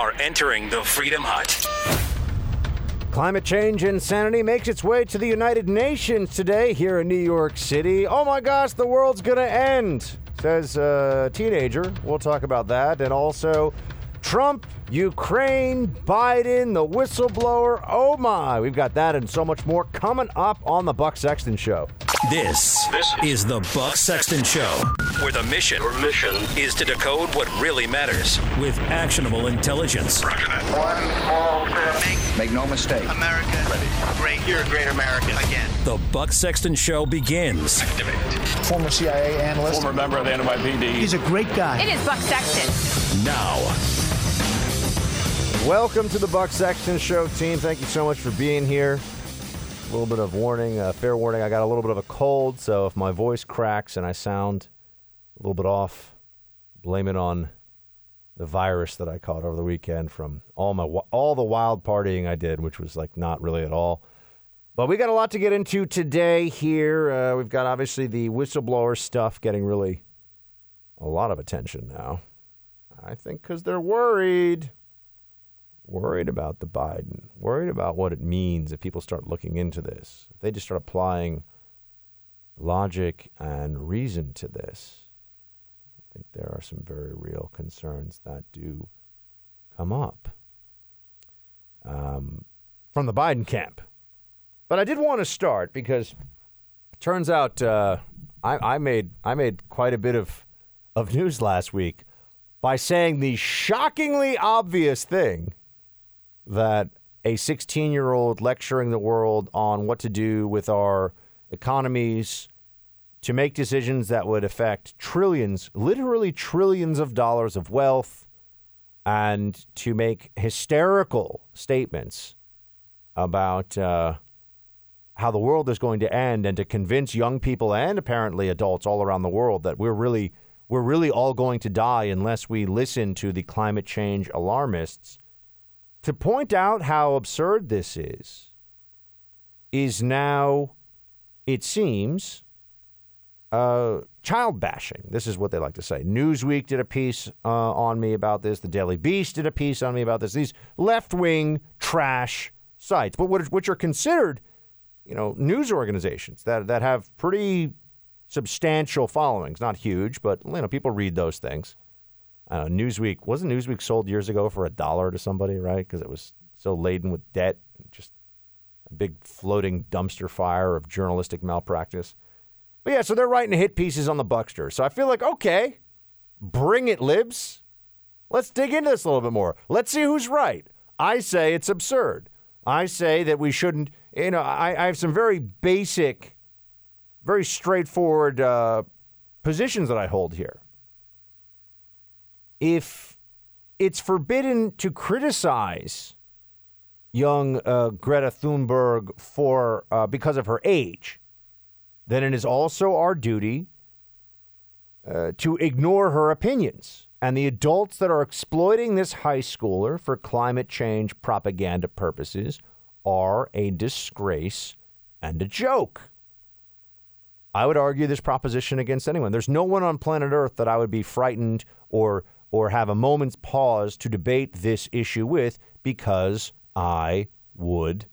are entering the Freedom Hut. Climate change insanity makes its way to the United Nations today here in New York City. Oh my gosh, the world's gonna end, says a teenager. We'll talk about that. And also, Trump, Ukraine, Biden, the whistleblower. Oh my, we've got that and so much more coming up on the Buck Sexton Show. This, this is the Buck Sexton Show, where the mission, mission is to decode what really matters with actionable intelligence. One small step. Make, make no mistake. America Ready. great. You're a great American. Again. The Buck Sexton Show begins. Activate. Former CIA analyst. Former member of the NYPD. He's a great guy. It is Buck Sexton. Now. Welcome to the Buck Sexton Show, team. Thank you so much for being here. A little bit of warning, uh, fair warning. I got a little bit of a cold, so if my voice cracks and I sound a little bit off, blame it on the virus that I caught over the weekend from all my all the wild partying I did, which was like not really at all. But we got a lot to get into today. Here, uh, we've got obviously the whistleblower stuff getting really a lot of attention now. I think because they're worried worried about the Biden, worried about what it means if people start looking into this. If they just start applying logic and reason to this, I think there are some very real concerns that do come up um, from the Biden camp. But I did want to start because it turns out uh, I, I made I made quite a bit of of news last week by saying the shockingly obvious thing that a 16 year old lecturing the world on what to do with our economies to make decisions that would affect trillions, literally trillions of dollars of wealth, and to make hysterical statements about uh, how the world is going to end, and to convince young people and apparently adults all around the world that we're really we're really all going to die unless we listen to the climate change alarmists to point out how absurd this is is now, it seems, uh, child bashing. This is what they like to say. Newsweek did a piece uh, on me about this. The Daily Beast did a piece on me about this. These left wing trash sites, but which are considered, you know, news organizations that that have pretty substantial followings. Not huge, but you know, people read those things Newsweek wasn't Newsweek sold years ago for a dollar to somebody, right? Because it was so laden with debt, just a big floating dumpster fire of journalistic malpractice. But yeah, so they're writing hit pieces on the Buckster. So I feel like okay, bring it, libs. Let's dig into this a little bit more. Let's see who's right. I say it's absurd. I say that we shouldn't. You know, I, I have some very basic, very straightforward uh, positions that I hold here if it's forbidden to criticize young uh, Greta Thunberg for uh, because of her age, then it is also our duty uh, to ignore her opinions. And the adults that are exploiting this high schooler for climate change propaganda purposes are a disgrace and a joke. I would argue this proposition against anyone. There's no one on planet Earth that I would be frightened or or have a moment's pause to debate this issue with because I would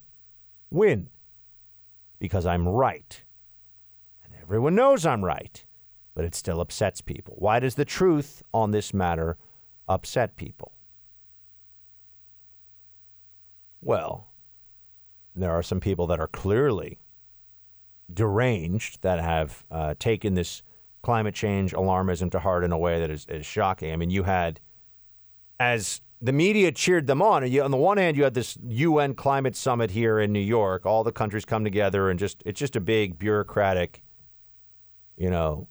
win. Because I'm right. And everyone knows I'm right, but it still upsets people. Why does the truth on this matter upset people? Well, there are some people that are clearly deranged that have uh, taken this climate change alarmism to heart in a way that is, is shocking. I mean, you had, as the media cheered them on, on the one hand, you had this UN climate summit here in New York. All the countries come together, and just it's just a big bureaucratic, you know,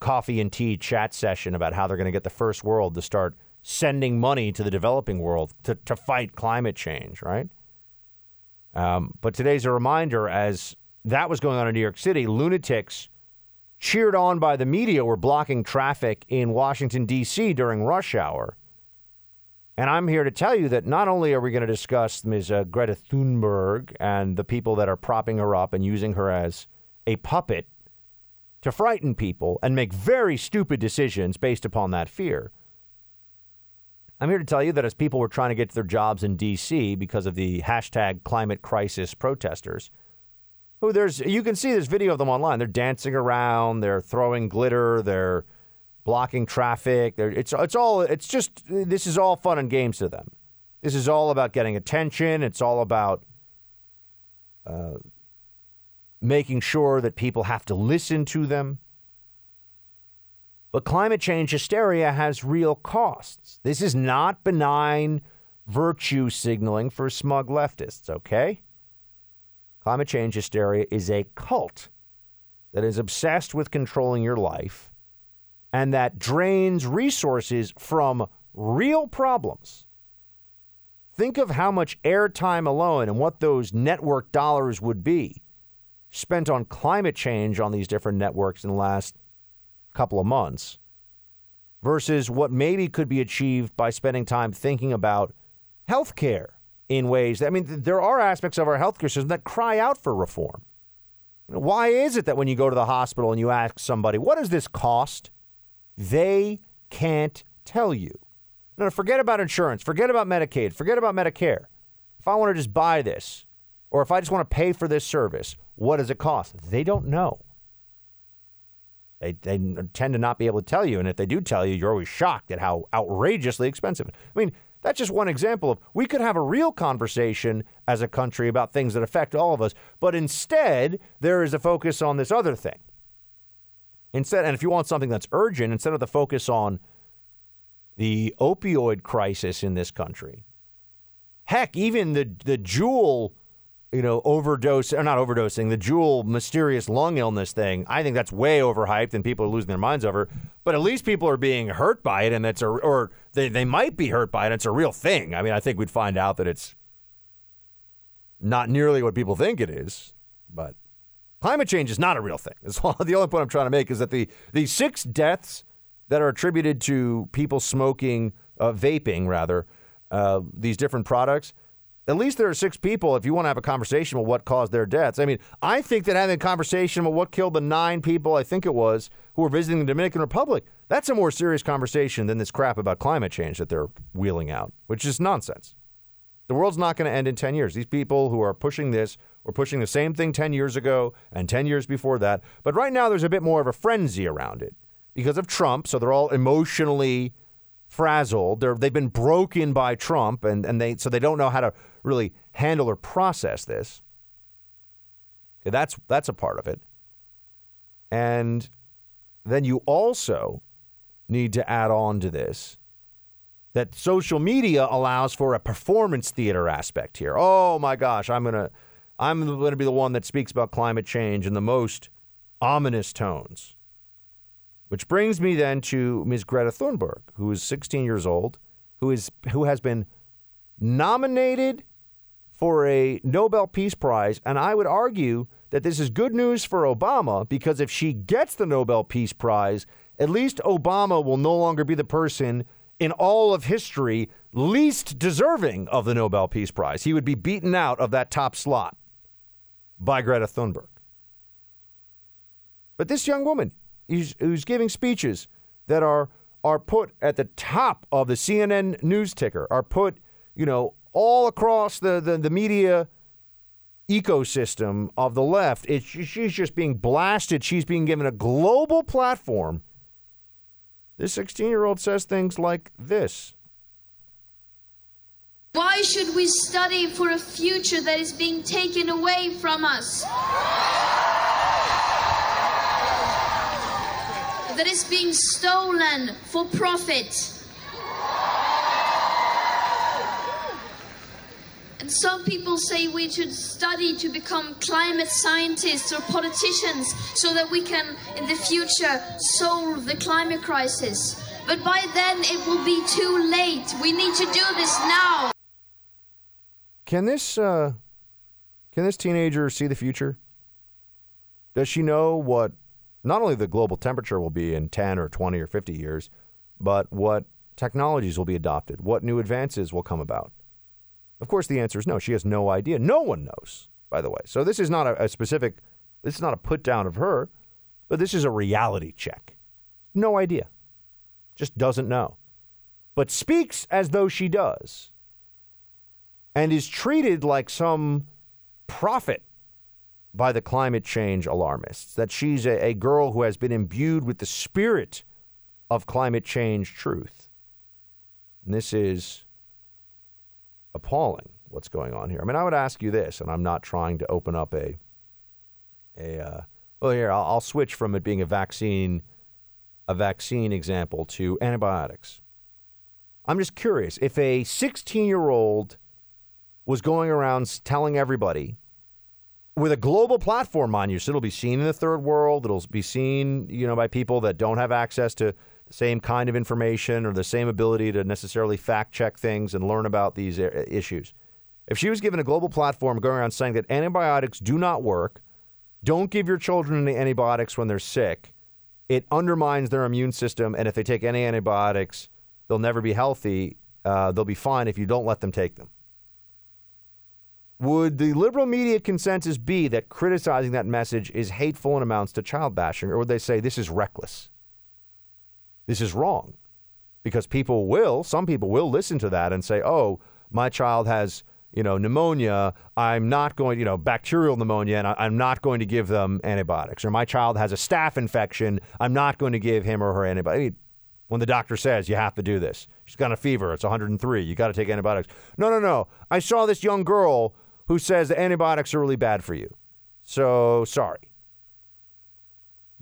coffee and tea chat session about how they're going to get the first world to start sending money to the developing world to, to fight climate change, right? Um, but today's a reminder as that was going on in New York City, lunatics cheered on by the media were blocking traffic in Washington, D.C. during rush hour. And I'm here to tell you that not only are we going to discuss Ms. Uh, Greta Thunberg and the people that are propping her up and using her as a puppet to frighten people and make very stupid decisions based upon that fear. I'm here to tell you that as people were trying to get to their jobs in D.C. because of the hashtag climate crisis protesters, who there's you can see this video of them online. They're dancing around, they're throwing glitter, they're blocking traffic. They're, it's it's all it's just this is all fun and games to them. This is all about getting attention. It's all about uh, making sure that people have to listen to them. But climate change hysteria has real costs. This is not benign virtue signaling for smug leftists, okay? Climate change hysteria is a cult that is obsessed with controlling your life and that drains resources from real problems. Think of how much airtime alone and what those network dollars would be spent on climate change on these different networks in the last couple of months versus what maybe could be achieved by spending time thinking about healthcare in ways that, I mean, there are aspects of our healthcare system that cry out for reform. Why is it that when you go to the hospital and you ask somebody, what does this cost? They can't tell you. No, forget about insurance, forget about Medicaid, forget about Medicare. If I want to just buy this, or if I just want to pay for this service, what does it cost? They don't know. They, they tend to not be able to tell you. And if they do tell you, you're always shocked at how outrageously expensive. I mean, that's just one example of we could have a real conversation as a country about things that affect all of us, but instead there is a focus on this other thing. Instead, and if you want something that's urgent, instead of the focus on the opioid crisis in this country, heck, even the the Juul you know, overdose or not overdosing, the Juul mysterious lung illness thing. I think that's way overhyped and people are losing their minds over. But at least people are being hurt by it, and that's a or they they might be hurt by it. It's a real thing. I mean, I think we'd find out that it's not nearly what people think it is. But climate change is not a real thing. That's all, the only point I'm trying to make is that the the six deaths that are attributed to people smoking, uh, vaping rather, uh, these different products at least there are six people if you want to have a conversation about what caused their deaths. I mean, I think that having a conversation about what killed the nine people, I think it was, who are visiting the Dominican Republic, that's a more serious conversation than this crap about climate change that they're wheeling out, which is nonsense. The world's not going to end in 10 years. These people who are pushing this were pushing the same thing 10 years ago and 10 years before that. But right now, there's a bit more of a frenzy around it because of Trump. So they're all emotionally frazzled. They're, they've been broken by Trump, and, and they so they don't know how to really handle or process this. That's that's a part of it. And then you also need to add on to this that social media allows for a performance theater aspect here. Oh my gosh, I'm going to I'm going to be the one that speaks about climate change in the most ominous tones. Which brings me then to Ms. Greta Thunberg, who is 16 years old, who is who has been nominated for a Nobel Peace Prize. And I would argue that this is good news for Obama because if she gets the Nobel Peace Prize, at least Obama will no longer be the person in all of history least deserving of the Nobel Peace Prize. He would be beaten out of that top slot by Greta Thunberg. But this young woman who's, giving speeches that are are put at the top of the CNN news ticker, are put, you know, all across the, the, the media ecosystem of the left. It's, she's just being blasted. She's being given a global platform. This 16 year old says things like this. Why should we study for a future that is being taken away from us? That is being stolen for profit. Some people say we should study to become climate scientists or politicians so that we can, in the future, solve the climate crisis. But by then it will be too late. We need to do this now. Can this uh, can this teenager see the future? Does she know what not only the global temperature will be in 10 or 20 or 50 years, but what technologies will be adopted, what new advances will come about? Of course, the answer is no. She has no idea. No one knows, by the way. So this is not a, a specific, this is not a put down of her, but this is a reality check. No idea. Just doesn't know. but speaks as though she does and is treated like some prophet by the climate change alarmists, that she's a, a girl who has been imbued with the spirit of climate change truth. And this is appalling what's going on here. I mean, I would ask you this, and I'm not trying to open up a, a uh, well, here, I'll, I'll switch from it being a vaccine, a vaccine example to antibiotics. I'm just curious if a 16 year old was going around telling everybody with a global platform, mind you, so it'll be seen in the third world. It'll be seen, you know, by people that don't have access to the same kind of information or the same ability to necessarily fact check things and learn about these uh, issues. If she was given a global platform going around saying that antibiotics do not work, don't give your children any antibiotics when they're sick, it undermines their immune system, and if they take any antibiotics, they'll never be healthy. Uh, they'll be fine if you don't let them take them. Would the liberal media consensus be that criticizing that message is hateful and amounts to child bashing, or would they say this is reckless? This is wrong. Because people will, some people will listen to that and say, oh, my child has, you know, pneumonia. I'm not going, you know, bacterial pneumonia, and I'm not going to give them antibiotics. Or my child has a staph infection. I'm not going to give him or her antibiotics. When the doctor says you have to do this, she's got a fever. It's 103. You got to take antibiotics. No, no, no. I saw this young girl who says that antibiotics are really bad for you. So sorry.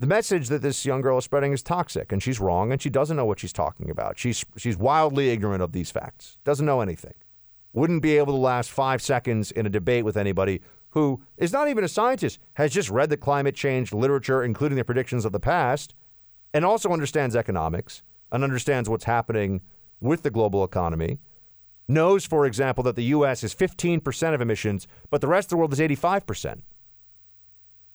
The message that this young girl is spreading is toxic, and she's wrong, and she doesn't know what she's talking about. She's she's wildly ignorant of these facts. Doesn't know anything. Wouldn't be able to last five seconds in a debate with anybody who is not even a scientist, has just read the climate change literature, including the predictions of the past, and also understands economics and understands what's happening with the global economy knows, for example, that the U.S. is 15% of emissions, but the rest of the world is 85%.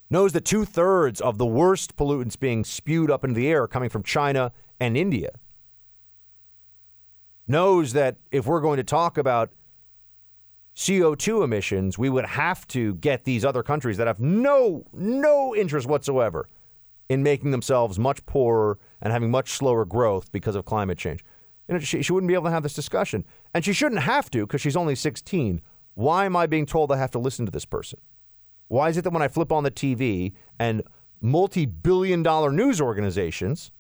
Knows that two thirds of the worst pollutants being spewed up into the air are coming from China and India. Knows that if we're going to talk about CO2 emissions, we would have to get these other countries that have no no interest whatsoever in making themselves much poorer and having much slower growth because of climate change. You know, she, she wouldn't be able to have this discussion. And she shouldn't have to because she's only 16. Why am I being told I have to listen to this person? Why is it that when I flip on the TV and multi billion dollar news organizations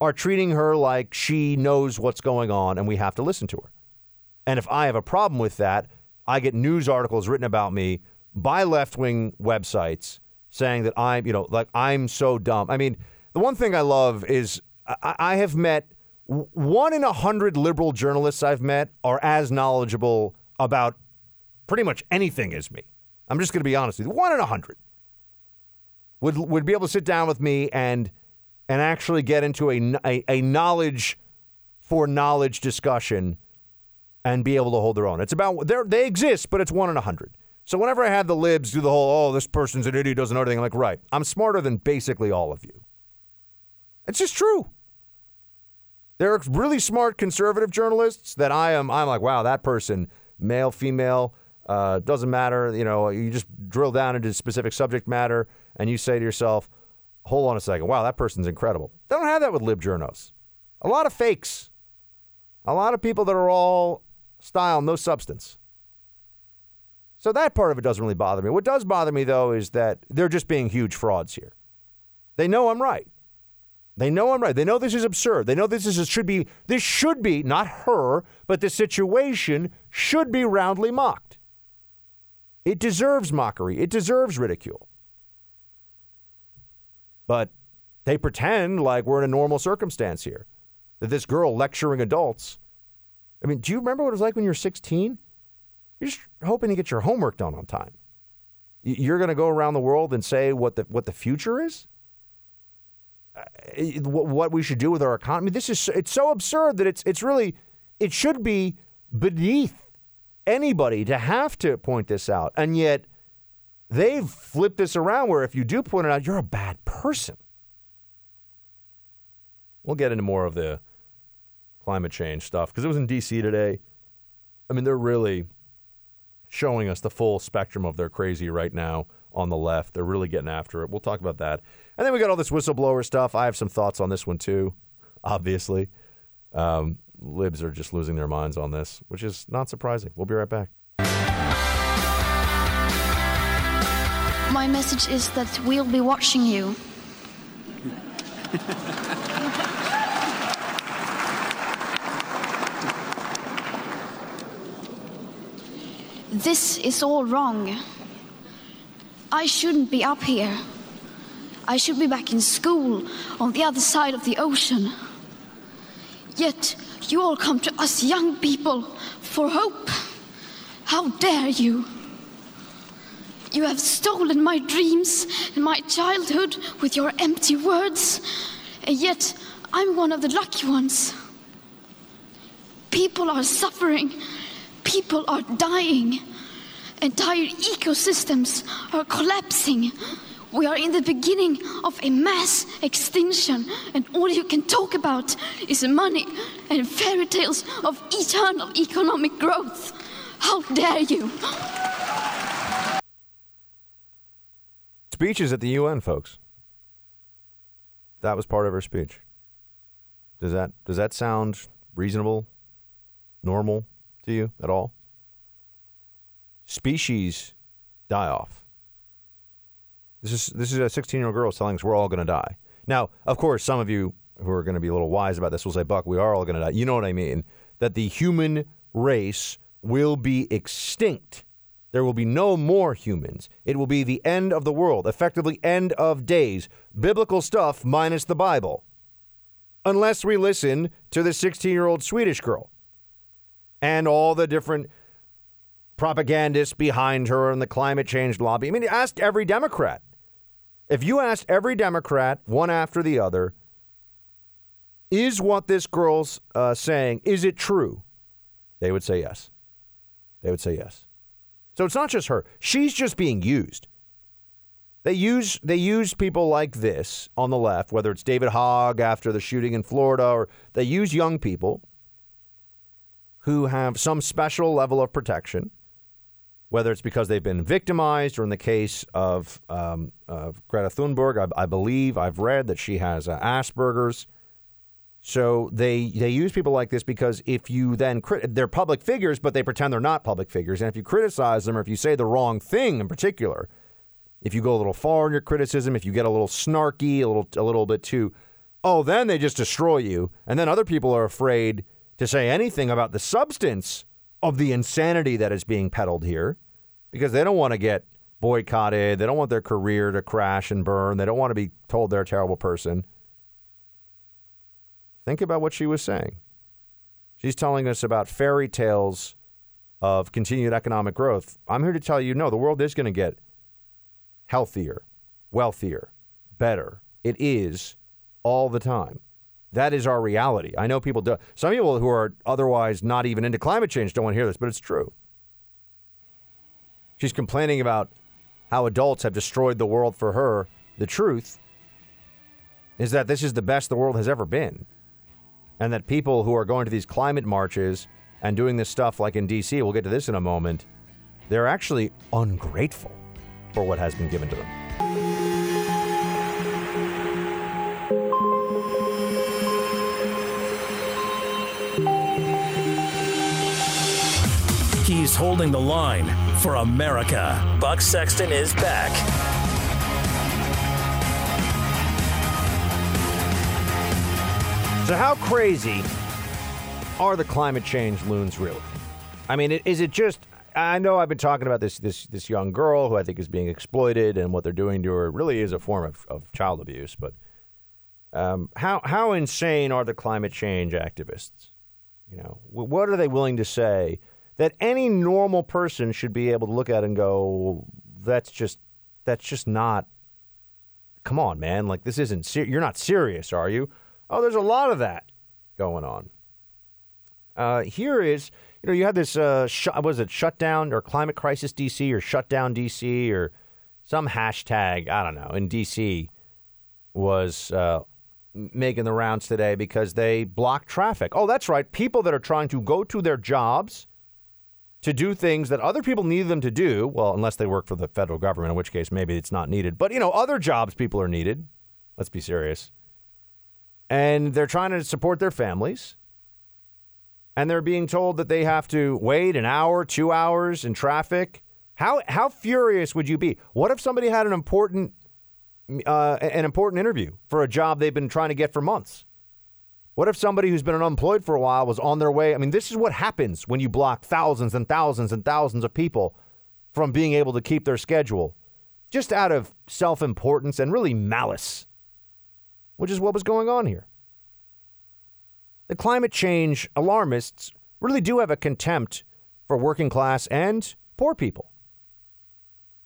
are treating her like she knows what's going on and we have to listen to her? And if I have a problem with that, I get news articles written about me by left wing websites saying that I'm, you know, like I'm so dumb. I mean, the one thing I love is I, I have met one in a hundred liberal journalists I've met are as knowledgeable about pretty much anything as me. I'm just going to be honest with you. One in a hundred would would be able to sit down with me and and actually get into a, a, a knowledge for knowledge discussion and be able to hold their own. It's about they exist, but it's one in a hundred. So whenever I had the libs do the whole, oh, this person's an idiot, doesn't know anything, I'm like, right, I'm smarter than basically all of you. It's just true. There are really smart conservative journalists that I am. I'm like, wow, that person, male, female, uh, doesn't matter. You know, you just drill down into specific subject matter, and you say to yourself, hold on a second, wow, that person's incredible. They don't have that with lib journos. A lot of fakes. A lot of people that are all style, no substance. So that part of it doesn't really bother me. What does bother me, though, is that they're just being huge frauds here. They know I'm right. They know I'm right. They know this is absurd. They know this is should be this should be not her, but the situation should be roundly mocked. It deserves mockery. It deserves ridicule. But they pretend like we're in a normal circumstance here. That this girl lecturing adults. I mean, do you remember what it was like when you were 16? You're just hoping to get your homework done on time. You're going to go around the world and say what the what the future is? Uh, what we should do with our economy. This is it's so absurd that it's it's really it should be beneath anybody to have to point this out, and yet they've flipped this around where if you do point it out, you're a bad person. We'll get into more of the climate change stuff because it was in D.C. today. I mean, they're really showing us the full spectrum of their crazy right now on the left. They're really getting after it. We'll talk about that. And then we got all this whistleblower stuff. I have some thoughts on this one too, obviously. Um, libs are just losing their minds on this, which is not surprising. We'll be right back. My message is that we'll be watching you. this is all wrong. I shouldn't be up here. I should be back in school on the other side of the ocean. Yet you all come to us young people for hope. How dare you? You have stolen my dreams and my childhood with your empty words, and yet I'm one of the lucky ones. People are suffering, people are dying, entire ecosystems are collapsing. We are in the beginning of a mass extinction, and all you can talk about is money and fairy tales of eternal economic growth. How dare you! Speeches at the UN, folks. That was part of her speech. Does that does that sound reasonable, normal to you at all? Species die off. This is this is a 16 year old girl telling us we're all going to die. Now, of course, some of you who are going to be a little wise about this will say, "Buck, we are all going to die." You know what I mean? That the human race will be extinct. There will be no more humans. It will be the end of the world, effectively end of days. Biblical stuff minus the Bible. Unless we listen to the 16 year old Swedish girl and all the different propagandists behind her and the climate change lobby. I mean, ask every Democrat. If you asked every Democrat, one after the other, is what this girl's uh, saying, is it true? They would say yes. They would say yes. So it's not just her. She's just being used. They use they use people like this on the left, whether it's David Hogg after the shooting in Florida, or they use young people who have some special level of protection, whether it's because they've been victimized, or in the case of, um, of Greta Thunberg, I, I, believe I've read that she has uh, Asperger's. So they they use people like this because if you then crit- they're public figures, but they pretend they're not public figures, and if you criticize them or if you say the wrong thing in particular, if you go a little far in your criticism, if you get a little snarky, a little a little bit too, oh, then they just destroy you, and then other people are afraid to say anything about the substance of the insanity that is being peddled here, because they don't want to get boycotted, they don't want their career to crash and burn, they don't want to be told they're a terrible person. Think about what she was saying. She's telling us about fairy tales of continued economic growth. I'm here to tell you no, the world is going to get healthier, wealthier, better. It is all the time. That is our reality. I know people do. Some people who are otherwise not even into climate change don't want to hear this, but it's true. She's complaining about how adults have destroyed the world for her. The truth is that this is the best the world has ever been and that people who are going to these climate marches and doing this stuff like in DC, we'll get to this in a moment, they're actually ungrateful for what has been given to them. He's holding the line for America. Buck Sexton is back. So, how crazy are the climate change loons really? I mean, is it just? I know I've been talking about this this this young girl who I think is being exploited, and what they're doing to her really is a form of, of child abuse. But um, how how insane are the climate change activists? You know, what are they willing to say that any normal person should be able to look at and go, "That's just that's just not." Come on, man! Like this isn't. Ser- you're not serious, are you? Oh, there's a lot of that going on. Uh, here is, you know, you had this, uh, sh- was it shutdown or climate crisis DC or shutdown DC or some hashtag, I don't know, in DC was uh, making the rounds today because they blocked traffic. Oh, that's right. People that are trying to go to their jobs to do things that other people need them to do. Well, unless they work for the federal government, in which case maybe it's not needed. But, you know, other jobs people are needed. Let's be serious and they're trying to support their families. and they're being told that they have to wait an hour, two hours in traffic. How how furious would you be? What if somebody had an important uh, an important interview for a job they've been trying to get for months? What if somebody who's been unemployed for a while was on their way? I mean, this is what happens when you block thousands and thousands and thousands of people from being able to keep their schedule just out of self importance and really malice, which is what was going on here. The climate change alarmists really do have a contempt for working class and poor people.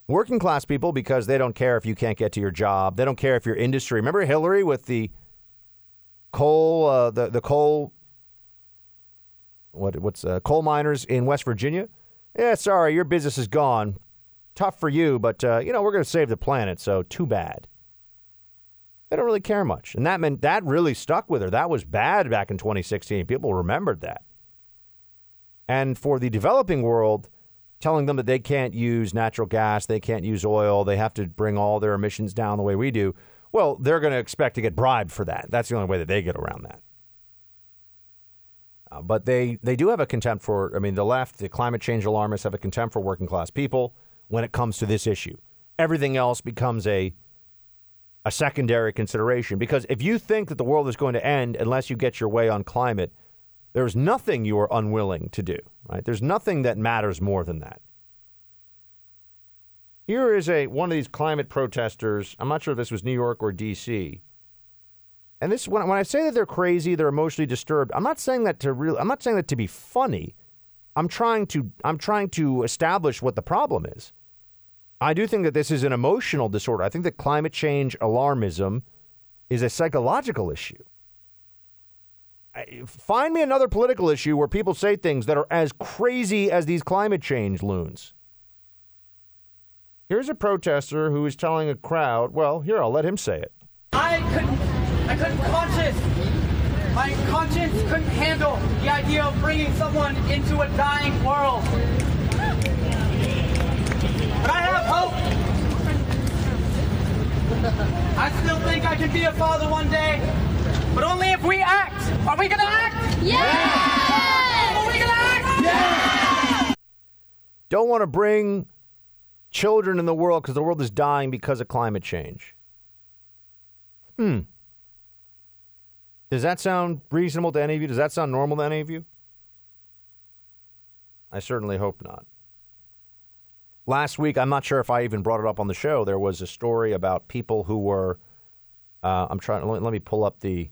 Working class people, because they don't care if you can't get to your job, they don't care if your industry. Remember Hillary with the coal, uh, the the coal, what what's uh, coal miners in West Virginia. Yeah, sorry, your business is gone. Tough for you, but uh, you know we're going to save the planet, so too bad. They don't really care much, and that meant that really stuck with her. That was bad back in 2016. People remembered that. And for the developing world, telling them that they can't use natural gas, they can't use oil, they have to bring all their emissions down the way we do well, they're going to expect to get bribed for that. That's the only way that they get around that. Uh, but they, they do have a contempt for, I mean, the left, the climate change alarmists have a contempt for working class people when it comes to this issue. Everything else becomes a, a secondary consideration because if you think that the world is going to end unless you get your way on climate, there's nothing you are unwilling to do, right? There's nothing that matters more than that. Here is a one of these climate protesters. I'm not sure if this was New York or D.C. And this when, when I say that they're crazy, they're emotionally disturbed. I'm not saying that to real. I'm not saying that to be funny. I'm trying to I'm trying to establish what the problem is. I do think that this is an emotional disorder. I think that climate change alarmism is a psychological issue. Find me another political issue where people say things that are as crazy as these climate change loons. Here's a protester who is telling a crowd, well, here, I'll let him say it. I couldn't, I couldn't conscience, my conscience couldn't handle the idea of bringing someone into a dying world. But I have hope. I still think I can be a father one day, but only if we act. Are we gonna act? Yeah! Are we gonna act? Yeah! Don't want to bring children in the world because the world is dying because of climate change. Hmm. Does that sound reasonable to any of you? Does that sound normal to any of you? I certainly hope not. Last week, I'm not sure if I even brought it up on the show. There was a story about people who were. Uh, I'm trying. Let, let me pull up the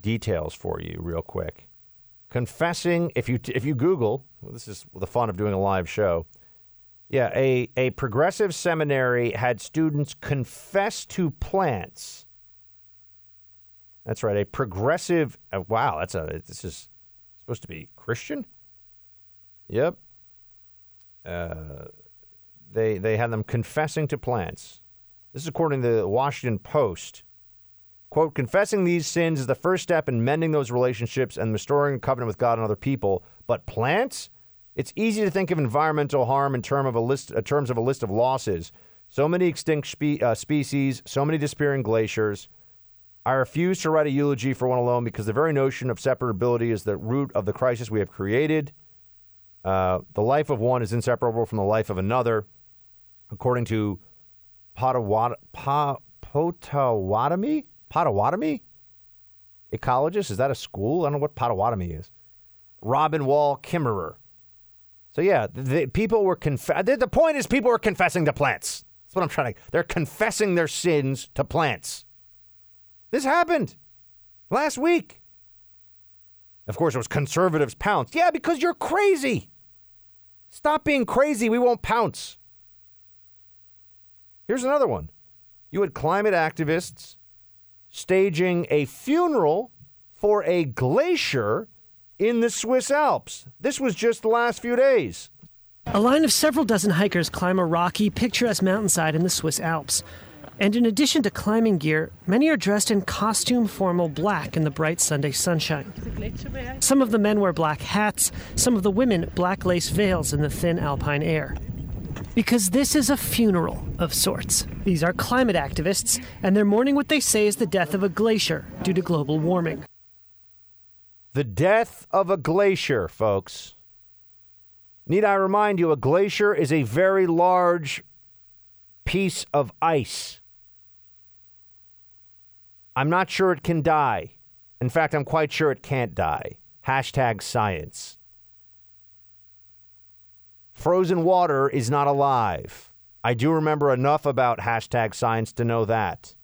details for you real quick. Confessing, if you if you Google, well, this is the fun of doing a live show. Yeah, a, a progressive seminary had students confess to plants. That's right, a progressive. Uh, wow, that's a. This is supposed to be Christian. Yep. Uh, they they had them confessing to plants. This is according to the Washington Post. Quote: Confessing these sins is the first step in mending those relationships and restoring covenant with God and other people. But plants it's easy to think of environmental harm in term of a list, uh, terms of a list of losses. So many extinct spe- uh, species, so many disappearing glaciers. I refuse to write a eulogy for one alone because the very notion of separability is the root of the crisis we have created. Uh, the life of one is inseparable from the life of another. According to Potawatomi, pa, Potawatomi? Potawatomi? Ecologist? Is that a school? I don't know what Potawatomi is. Robin Wall Kimmerer. So yeah, the, people were conf- the, the point is people were confessing to plants. That's what I'm trying to. They're confessing their sins to plants. This happened last week. Of course, it was conservatives pounce. Yeah, because you're crazy. Stop being crazy. We won't pounce. Here's another one. You had climate activists staging a funeral for a glacier in the Swiss Alps. This was just the last few days. A line of several dozen hikers climb a rocky, picturesque mountainside in the Swiss Alps. And in addition to climbing gear, many are dressed in costume formal black in the bright Sunday sunshine. Some of the men wear black hats, some of the women black lace veils in the thin alpine air. Because this is a funeral of sorts. These are climate activists, and they're mourning what they say is the death of a glacier due to global warming. The death of a glacier, folks. Need I remind you, a glacier is a very large piece of ice. I'm not sure it can die. In fact, I'm quite sure it can't die. Hashtag science. Frozen water is not alive. I do remember enough about hashtag science to know that.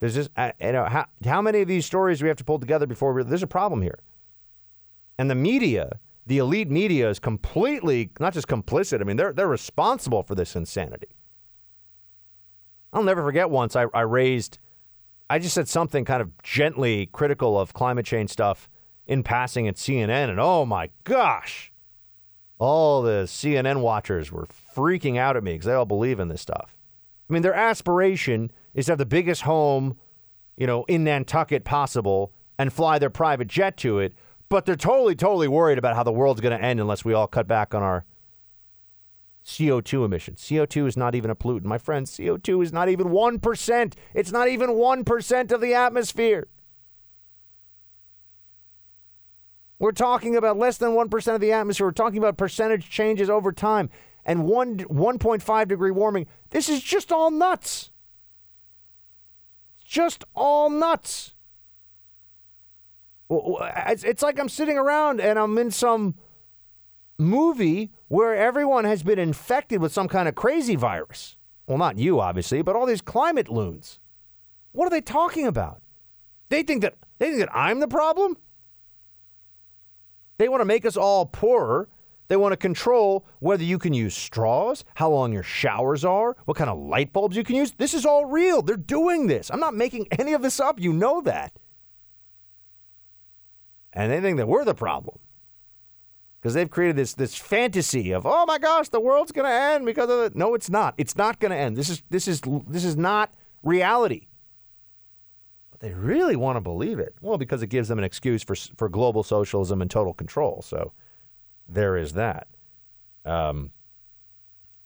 There's just, you know, how, how many of these stories we have to pull together before we, there's a problem here? And the media, the elite media, is completely not just complicit. I mean, they're they're responsible for this insanity. I'll never forget once I, I raised, I just said something kind of gently critical of climate change stuff in passing at CNN, and oh my gosh, all the CNN watchers were freaking out at me because they all believe in this stuff. I mean, their aspiration is to have the biggest home, you know, in Nantucket possible and fly their private jet to it. But they're totally, totally worried about how the world's going to end unless we all cut back on our CO2 emissions. CO2 is not even a pollutant. My friends, CO2 is not even 1%. It's not even 1% of the atmosphere. We're talking about less than 1% of the atmosphere. We're talking about percentage changes over time and 1 1.5 degree warming. This is just all nuts just all nuts. It's like I'm sitting around and I'm in some movie where everyone has been infected with some kind of crazy virus. Well, not you, obviously, but all these climate loons. What are they talking about? They think that they think that I'm the problem. They want to make us all poorer they want to control whether you can use straws, how long your showers are, what kind of light bulbs you can use. This is all real. They're doing this. I'm not making any of this up. You know that. And they think that we're the problem. Because they've created this this fantasy of, oh my gosh, the world's gonna end because of it. No, it's not. It's not gonna end. This is this is this is not reality. But they really want to believe it. Well, because it gives them an excuse for for global socialism and total control. So there is that. Um,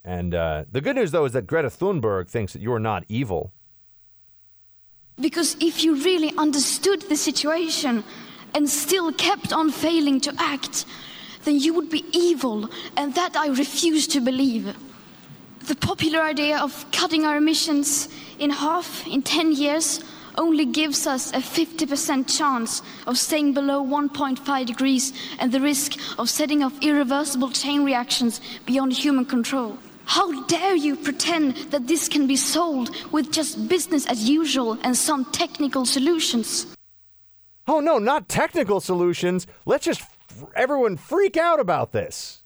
and uh, the good news, though, is that Greta Thunberg thinks that you're not evil. Because if you really understood the situation and still kept on failing to act, then you would be evil, and that I refuse to believe. The popular idea of cutting our emissions in half in 10 years only gives us a 50% chance of staying below 1.5 degrees and the risk of setting off irreversible chain reactions beyond human control. How dare you pretend that this can be solved with just business as usual and some technical solutions? Oh, no, not technical solutions. Let's just everyone freak out about this.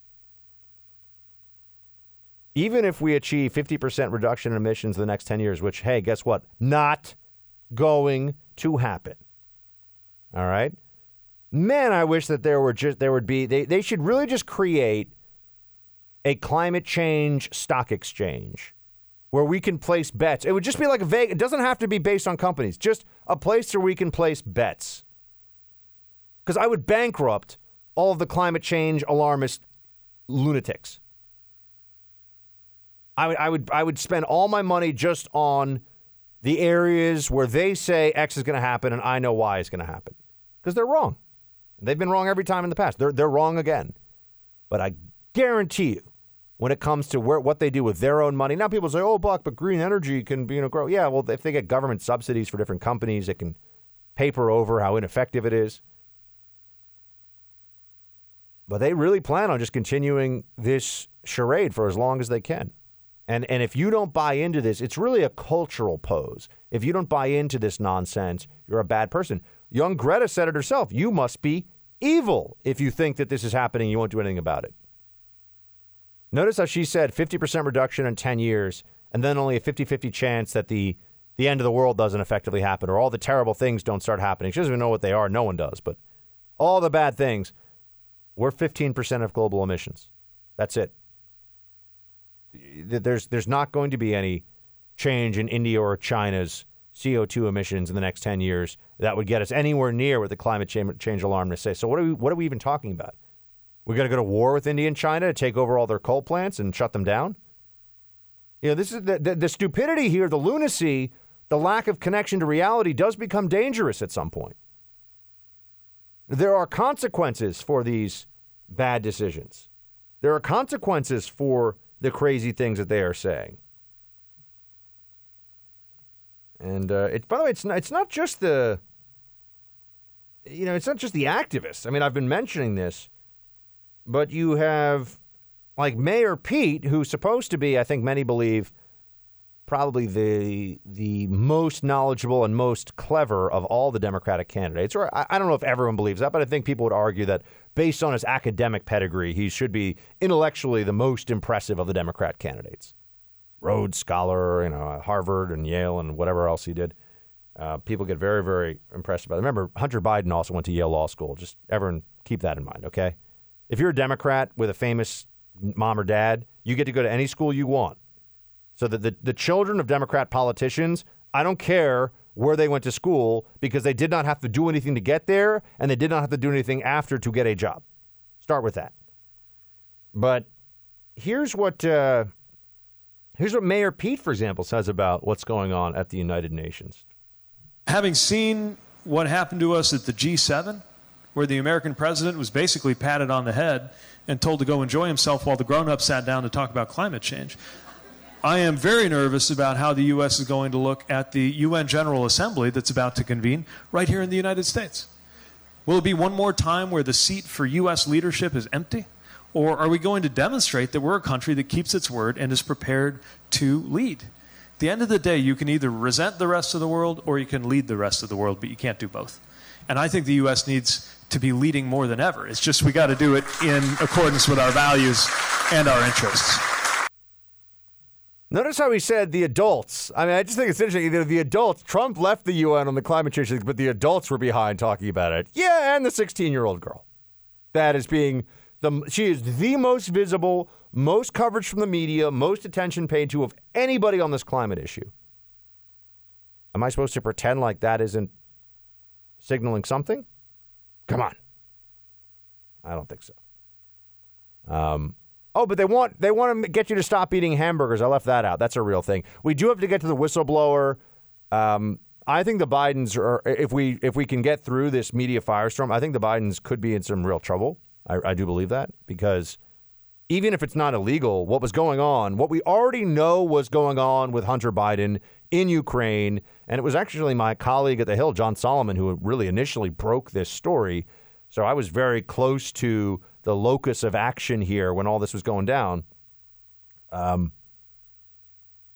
Even if we achieve 50% reduction in emissions in the next 10 years, which, hey, guess what? Not going to happen. All right? Man, I wish that there were just there would be they, they should really just create a climate change stock exchange where we can place bets. It would just be like a vague it doesn't have to be based on companies, just a place where we can place bets. Because I would bankrupt all of the climate change alarmist lunatics. I would, I would I would spend all my money just on the areas where they say X is going to happen and I know Y is going to happen. Because they're wrong. They've been wrong every time in the past. They're, they're wrong again. But I guarantee you, when it comes to where, what they do with their own money, now people say, oh, Buck, but green energy can you know, grow. Yeah, well, if they get government subsidies for different companies, it can paper over how ineffective it is. But they really plan on just continuing this charade for as long as they can. And and if you don't buy into this, it's really a cultural pose. If you don't buy into this nonsense, you're a bad person. Young Greta said it herself. You must be evil if you think that this is happening. You won't do anything about it. Notice how she said 50% reduction in 10 years, and then only a 50 50 chance that the, the end of the world doesn't effectively happen or all the terrible things don't start happening. She doesn't even know what they are. No one does. But all the bad things, we're 15% of global emissions. That's it there's there's not going to be any change in India or China's CO2 emissions in the next 10 years that would get us anywhere near what the climate change alarmists say. So what are we what are we even talking about? We're going to go to war with India and China to take over all their coal plants and shut them down? You know, this is the, the, the stupidity here, the lunacy, the lack of connection to reality does become dangerous at some point. There are consequences for these bad decisions. There are consequences for the crazy things that they are saying. And uh, it's by the way, it's not, it's not just the you know, it's not just the activists. I mean, I've been mentioning this, but you have like Mayor Pete, who's supposed to be, I think many believe, probably the the most knowledgeable and most clever of all the Democratic candidates. Or I, I, don't know if everyone believes that, but I think people would argue that based on his academic pedigree, he should be intellectually the most impressive of the Democrat candidates. Rhodes Scholar, you know, Harvard and Yale and whatever else he did. Uh, people get very, very impressed by. It. Remember, Hunter Biden also went to Yale Law School. Just everyone keep that in mind, okay? If you're a Democrat with a famous mom or dad, you get to go to any school you want. So that the, the children of Democrat politicians, I don't care where they went to school because they did not have to do anything to get there and they did not have to do anything after to get a job. Start with that. But here's what uh, here's what Mayor Pete, for example, says about what's going on at the United Nations. Having seen what happened to us at the G7, where the American president was basically patted on the head and told to go enjoy himself while the grown ups sat down to talk about climate change. I am very nervous about how the U.S. is going to look at the UN General Assembly that's about to convene right here in the United States. Will it be one more time where the seat for U.S. leadership is empty? Or are we going to demonstrate that we're a country that keeps its word and is prepared to lead? At the end of the day, you can either resent the rest of the world or you can lead the rest of the world, but you can't do both. And I think the U.S. needs to be leading more than ever. It's just we got to do it in accordance with our values and our interests. Notice how he said the adults. I mean, I just think it's interesting. Either the adults, Trump left the UN on the climate change thing, but the adults were behind talking about it. Yeah, and the 16 year old girl. That is being the, she is the most visible, most coverage from the media, most attention paid to of anybody on this climate issue. Am I supposed to pretend like that isn't signaling something? Come on. I don't think so. Um, oh, but they want they want to get you to stop eating hamburgers. I left that out. That's a real thing. We do have to get to the whistleblower. Um, I think the Bidens are if we if we can get through this media firestorm, I think the Bidens could be in some real trouble. I, I do believe that because even if it's not illegal, what was going on, what we already know was going on with Hunter Biden in Ukraine, and it was actually my colleague at the Hill, John Solomon, who really initially broke this story. So I was very close to the locus of action here when all this was going down. Um,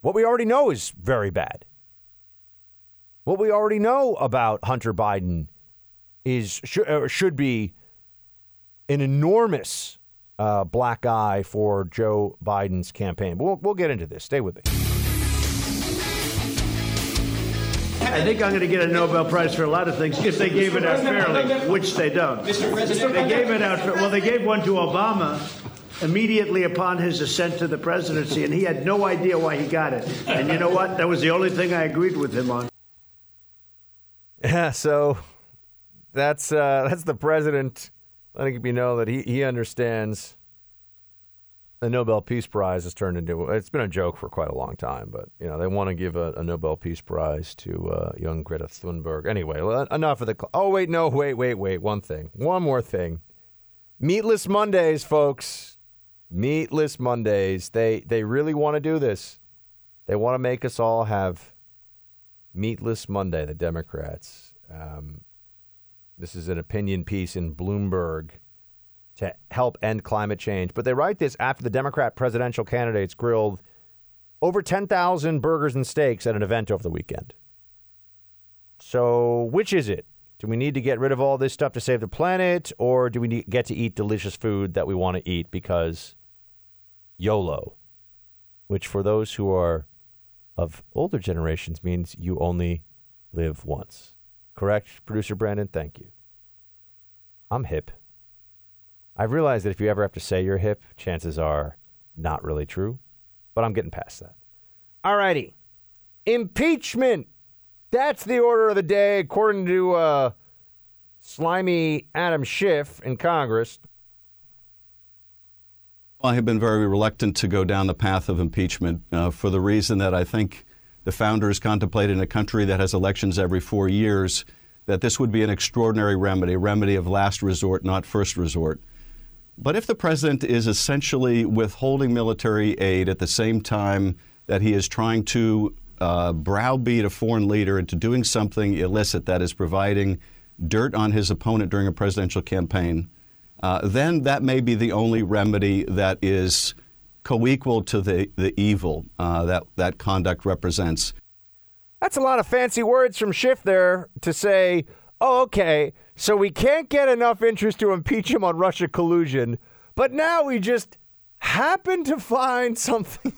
what we already know is very bad. What we already know about Hunter Biden is should, should be an enormous uh, black eye for Joe Biden's campaign. But we'll, we'll get into this. Stay with me. I think I'm going to get a Nobel Prize for a lot of things if they gave it out fairly, which they don't. Mr. President, they gave it out. For, well, they gave one to Obama immediately upon his ascent to the presidency, and he had no idea why he got it. And you know what? That was the only thing I agreed with him on. Yeah. So that's uh, that's the president letting me know that he, he understands the Nobel Peace Prize has turned into it's been a joke for quite a long time, but you know they want to give a, a Nobel Peace Prize to uh, young Greta Thunberg. Anyway, enough of the. Cl- oh wait, no, wait, wait, wait. One thing, one more thing. Meatless Mondays, folks. Meatless Mondays. They they really want to do this. They want to make us all have meatless Monday. The Democrats. Um, this is an opinion piece in Bloomberg to help end climate change. But they write this after the Democrat presidential candidates grilled over 10,000 burgers and steaks at an event over the weekend. So, which is it? Do we need to get rid of all this stuff to save the planet, or do we need, get to eat delicious food that we want to eat because YOLO, which for those who are of older generations means you only live once? Correct, producer Brandon? Thank you. I'm hip. I realize that if you ever have to say you're hip, chances are not really true, but I'm getting past that. All righty. Impeachment. That's the order of the day, according to uh, slimy Adam Schiff in Congress. I have been very reluctant to go down the path of impeachment uh, for the reason that I think the founders contemplated in a country that has elections every four years that this would be an extraordinary remedy, a remedy of last resort, not first resort. But if the president is essentially withholding military aid at the same time that he is trying to uh, browbeat a foreign leader into doing something illicit that is providing dirt on his opponent during a presidential campaign, uh, then that may be the only remedy that is co-equal to the, the evil uh, that that conduct represents. That's a lot of fancy words from Schiff there to say, oh, okay, so we can't get enough interest to impeach him on Russia collusion, but now we just happen to find something.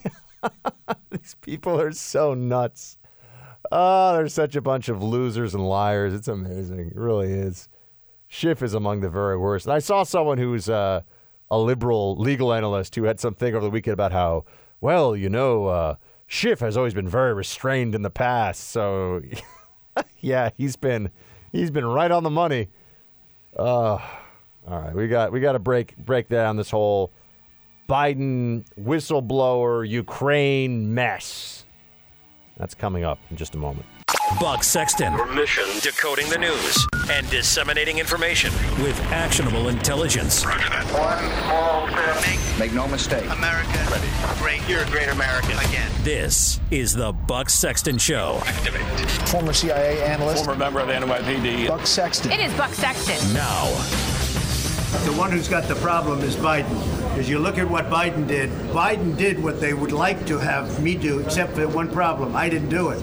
These people are so nuts. Oh, they're such a bunch of losers and liars. It's amazing. It really is. Schiff is among the very worst. And I saw someone who's uh, a liberal legal analyst who had something over the weekend about how, well, you know, uh, Schiff has always been very restrained in the past. So, yeah, he's been he's been right on the money. Uh, all right, we got we got to break break down this whole Biden whistleblower Ukraine mess. That's coming up in just a moment. Buck Sexton. Your mission decoding the news and disseminating information with actionable intelligence. One small step. Make, Make no mistake. America Ready. great. You're a great American again. This is the Buck Sexton Show. Activate. Former CIA analyst. Former member of the NYPD. Buck Sexton. It is Buck Sexton. Now, The one who's got the problem is Biden. Because you look at what Biden did. Biden did what they would like to have me do, except for one problem. I didn't do it.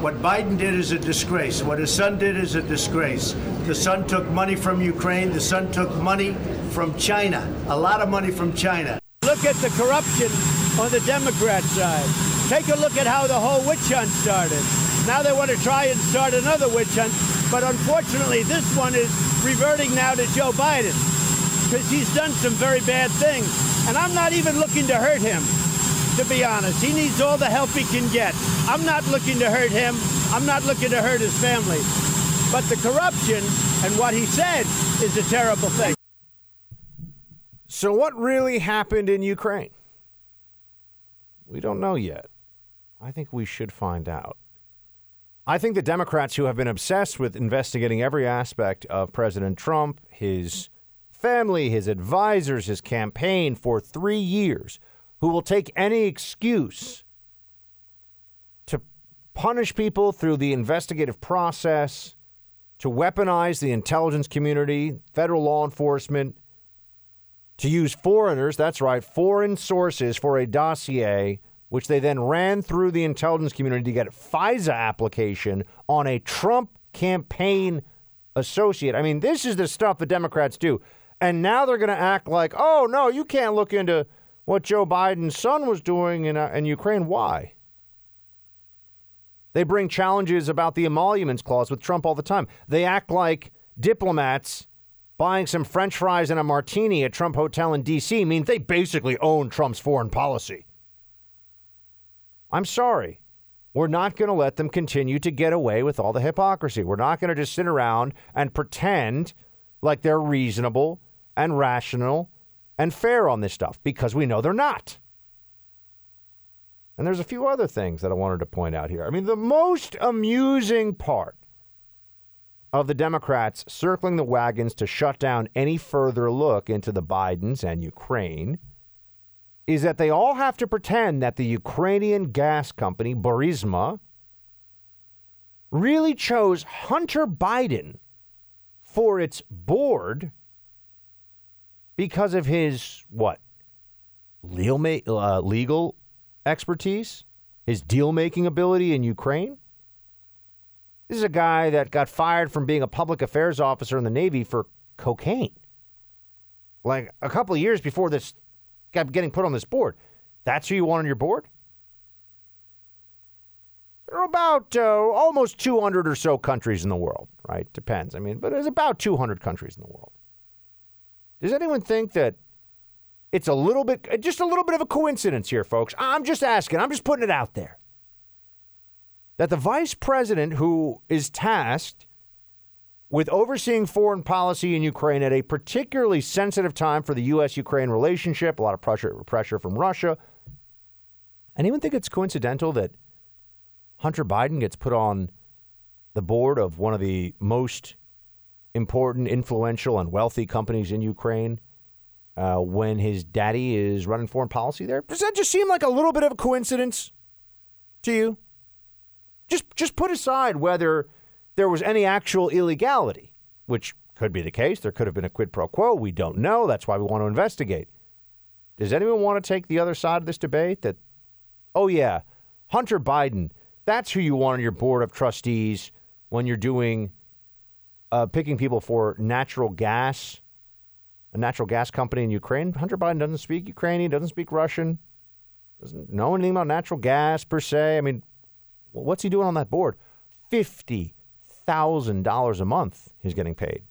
What Biden did is a disgrace. What his son did is a disgrace. The son took money from Ukraine. The son took money from China. A lot of money from China. Look at the corruption on the Democrat side. Take a look at how the whole witch hunt started. Now they want to try and start another witch hunt, but unfortunately, this one is reverting now to Joe Biden because he's done some very bad things. And I'm not even looking to hurt him, to be honest. He needs all the help he can get. I'm not looking to hurt him. I'm not looking to hurt his family. But the corruption and what he said is a terrible thing. So, what really happened in Ukraine? We don't know yet. I think we should find out. I think the Democrats who have been obsessed with investigating every aspect of President Trump, his family, his advisors, his campaign for three years, who will take any excuse to punish people through the investigative process, to weaponize the intelligence community, federal law enforcement, to use foreigners, that's right, foreign sources for a dossier, which they then ran through the intelligence community to get a FISA application on a Trump campaign associate. I mean, this is the stuff the Democrats do. And now they're going to act like, oh, no, you can't look into what Joe Biden's son was doing in, uh, in Ukraine. Why? They bring challenges about the emoluments clause with Trump all the time. They act like diplomats buying some french fries and a martini at Trump Hotel in D.C. means they basically own Trump's foreign policy. I'm sorry. We're not going to let them continue to get away with all the hypocrisy. We're not going to just sit around and pretend like they're reasonable and rational and fair on this stuff because we know they're not. And there's a few other things that I wanted to point out here. I mean, the most amusing part of the Democrats circling the wagons to shut down any further look into the Bidens and Ukraine is that they all have to pretend that the Ukrainian gas company, Burisma, really chose Hunter Biden for its board because of his, what, legal, uh, legal expertise, his deal making ability in Ukraine? This is a guy that got fired from being a public affairs officer in the Navy for cocaine. Like a couple of years before this got getting put on this board. That's who you want on your board? There are about uh, almost 200 or so countries in the world, right? Depends. I mean, but there's about 200 countries in the world. Does anyone think that it's a little bit, uh, just a little bit of a coincidence here, folks? I'm just asking. I'm just putting it out there. That the vice president who is tasked with overseeing foreign policy in Ukraine at a particularly sensitive time for the U.S. Ukraine relationship, a lot of pressure, pressure from Russia. Anyone think it's coincidental that Hunter Biden gets put on the board of one of the most important, influential, and wealthy companies in Ukraine uh, when his daddy is running foreign policy there? Does that just seem like a little bit of a coincidence to you? Just, just put aside whether there was any actual illegality, which could be the case. There could have been a quid pro quo. We don't know. That's why we want to investigate. Does anyone want to take the other side of this debate that, oh, yeah, Hunter Biden, that's who you want on your board of trustees when you're doing uh, picking people for natural gas, a natural gas company in Ukraine. Hunter Biden doesn't speak Ukrainian, doesn't speak Russian, doesn't know anything about natural gas per se. I mean, what's he doing on that board? Fifty thousand dollars a month he's getting paid.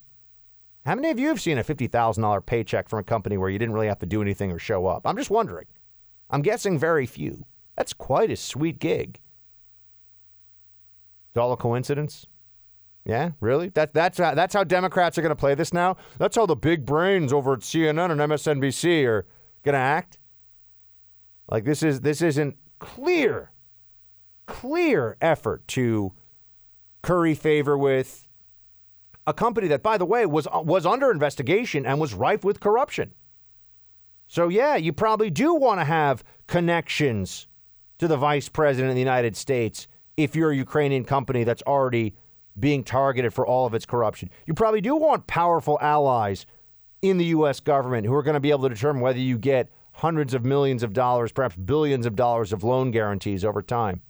How many of you have seen a fifty thousand dollar paycheck from a company where you didn't really have to do anything or show up? I'm just wondering. I'm guessing very few. That's quite a sweet gig. It's all a coincidence. Yeah, really? That, that's, how, that's how Democrats are going to play this now? That's how the big brains over at CNN and MSNBC are going to act? Like this is this isn't clear, clear effort to curry favor with a company that, by the way, was was under investigation and was rife with corruption. So yeah, you probably do want to have connections to the vice president of the United States if you're a Ukrainian company that's already being targeted for all of its corruption. You probably do want powerful allies in the U.S. government who are going to be able to determine whether you get hundreds of millions of dollars, perhaps billions of dollars of loan guarantees over time.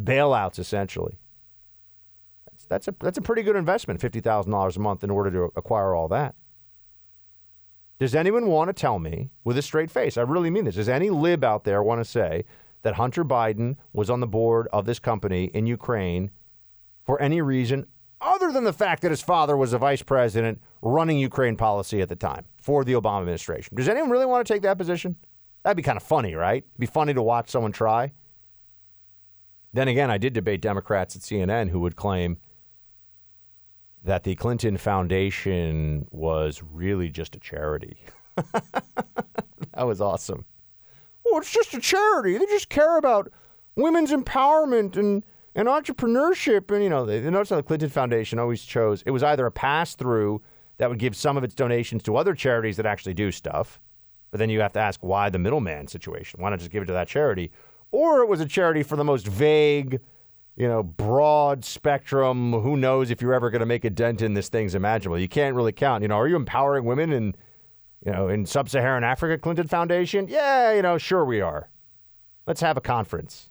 Bailouts, essentially. That's, that's, a, that's a pretty good investment, $50,000 a month, in order to acquire all that. Does anyone want to tell me with a straight face? I really mean this. Does any lib out there want to say that Hunter Biden was on the board of this company in Ukraine for any reason other than the fact that his father was a vice president running Ukraine policy at the time for the Obama administration. Does anyone really want to take that position? That'd be kind of funny, right? It'd be funny to watch someone try. Then again, I did debate Democrats at CNN who would claim that the Clinton Foundation was really just a charity. that was awesome. Oh, it's just a charity. They just care about women's empowerment and and entrepreneurship, and you know, they, notice how the Clinton Foundation always chose it was either a pass through that would give some of its donations to other charities that actually do stuff, but then you have to ask why the middleman situation? Why not just give it to that charity? Or it was a charity for the most vague, you know, broad spectrum. Who knows if you're ever going to make a dent in this thing's imaginable? You can't really count. You know, are you empowering women in, you know, in sub-Saharan Africa? Clinton Foundation? Yeah, you know, sure we are. Let's have a conference.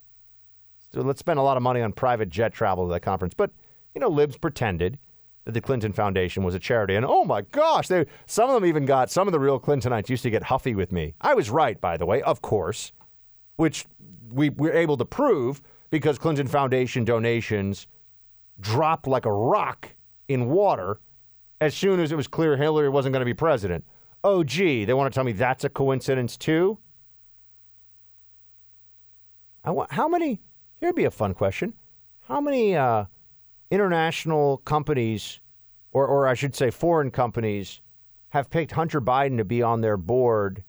So let's spend a lot of money on private jet travel to that conference. But, you know, libs pretended that the Clinton Foundation was a charity. And oh my gosh, they, some of them even got, some of the real Clintonites used to get huffy with me. I was right, by the way, of course, which we were able to prove because Clinton Foundation donations dropped like a rock in water as soon as it was clear Hillary wasn't going to be president. Oh, gee, they want to tell me that's a coincidence too? I want, how many Here'd be a fun question. How many uh, international companies, or, or I should say foreign companies, have picked Hunter Biden to be on their board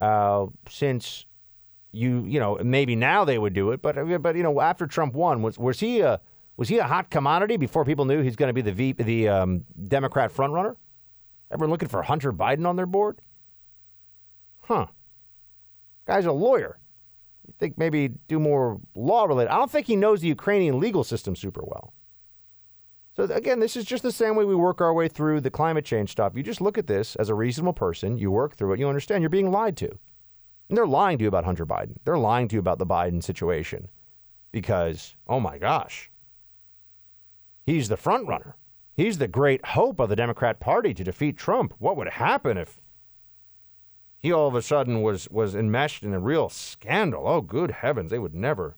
uh, since you, you know, maybe now they would do it, but but you know, after Trump won, was was he a was he a hot commodity before people knew he's going to be the v, the um, Democrat frontrunner? Everyone looking for Hunter Biden on their board? Huh? Guy's a lawyer think maybe do more law related. I don't think he knows the Ukrainian legal system super well. So again, this is just the same way we work our way through the climate change stuff. You just look at this as a reasonable person, you work through it, you understand you're being lied to. And they're lying to you about Hunter Biden. They're lying to you about the Biden situation because, oh my gosh, he's the front runner. He's the great hope of the Democrat Party to defeat Trump. What would happen if he all of a sudden was was enmeshed in a real scandal. Oh, good heavens, they would never,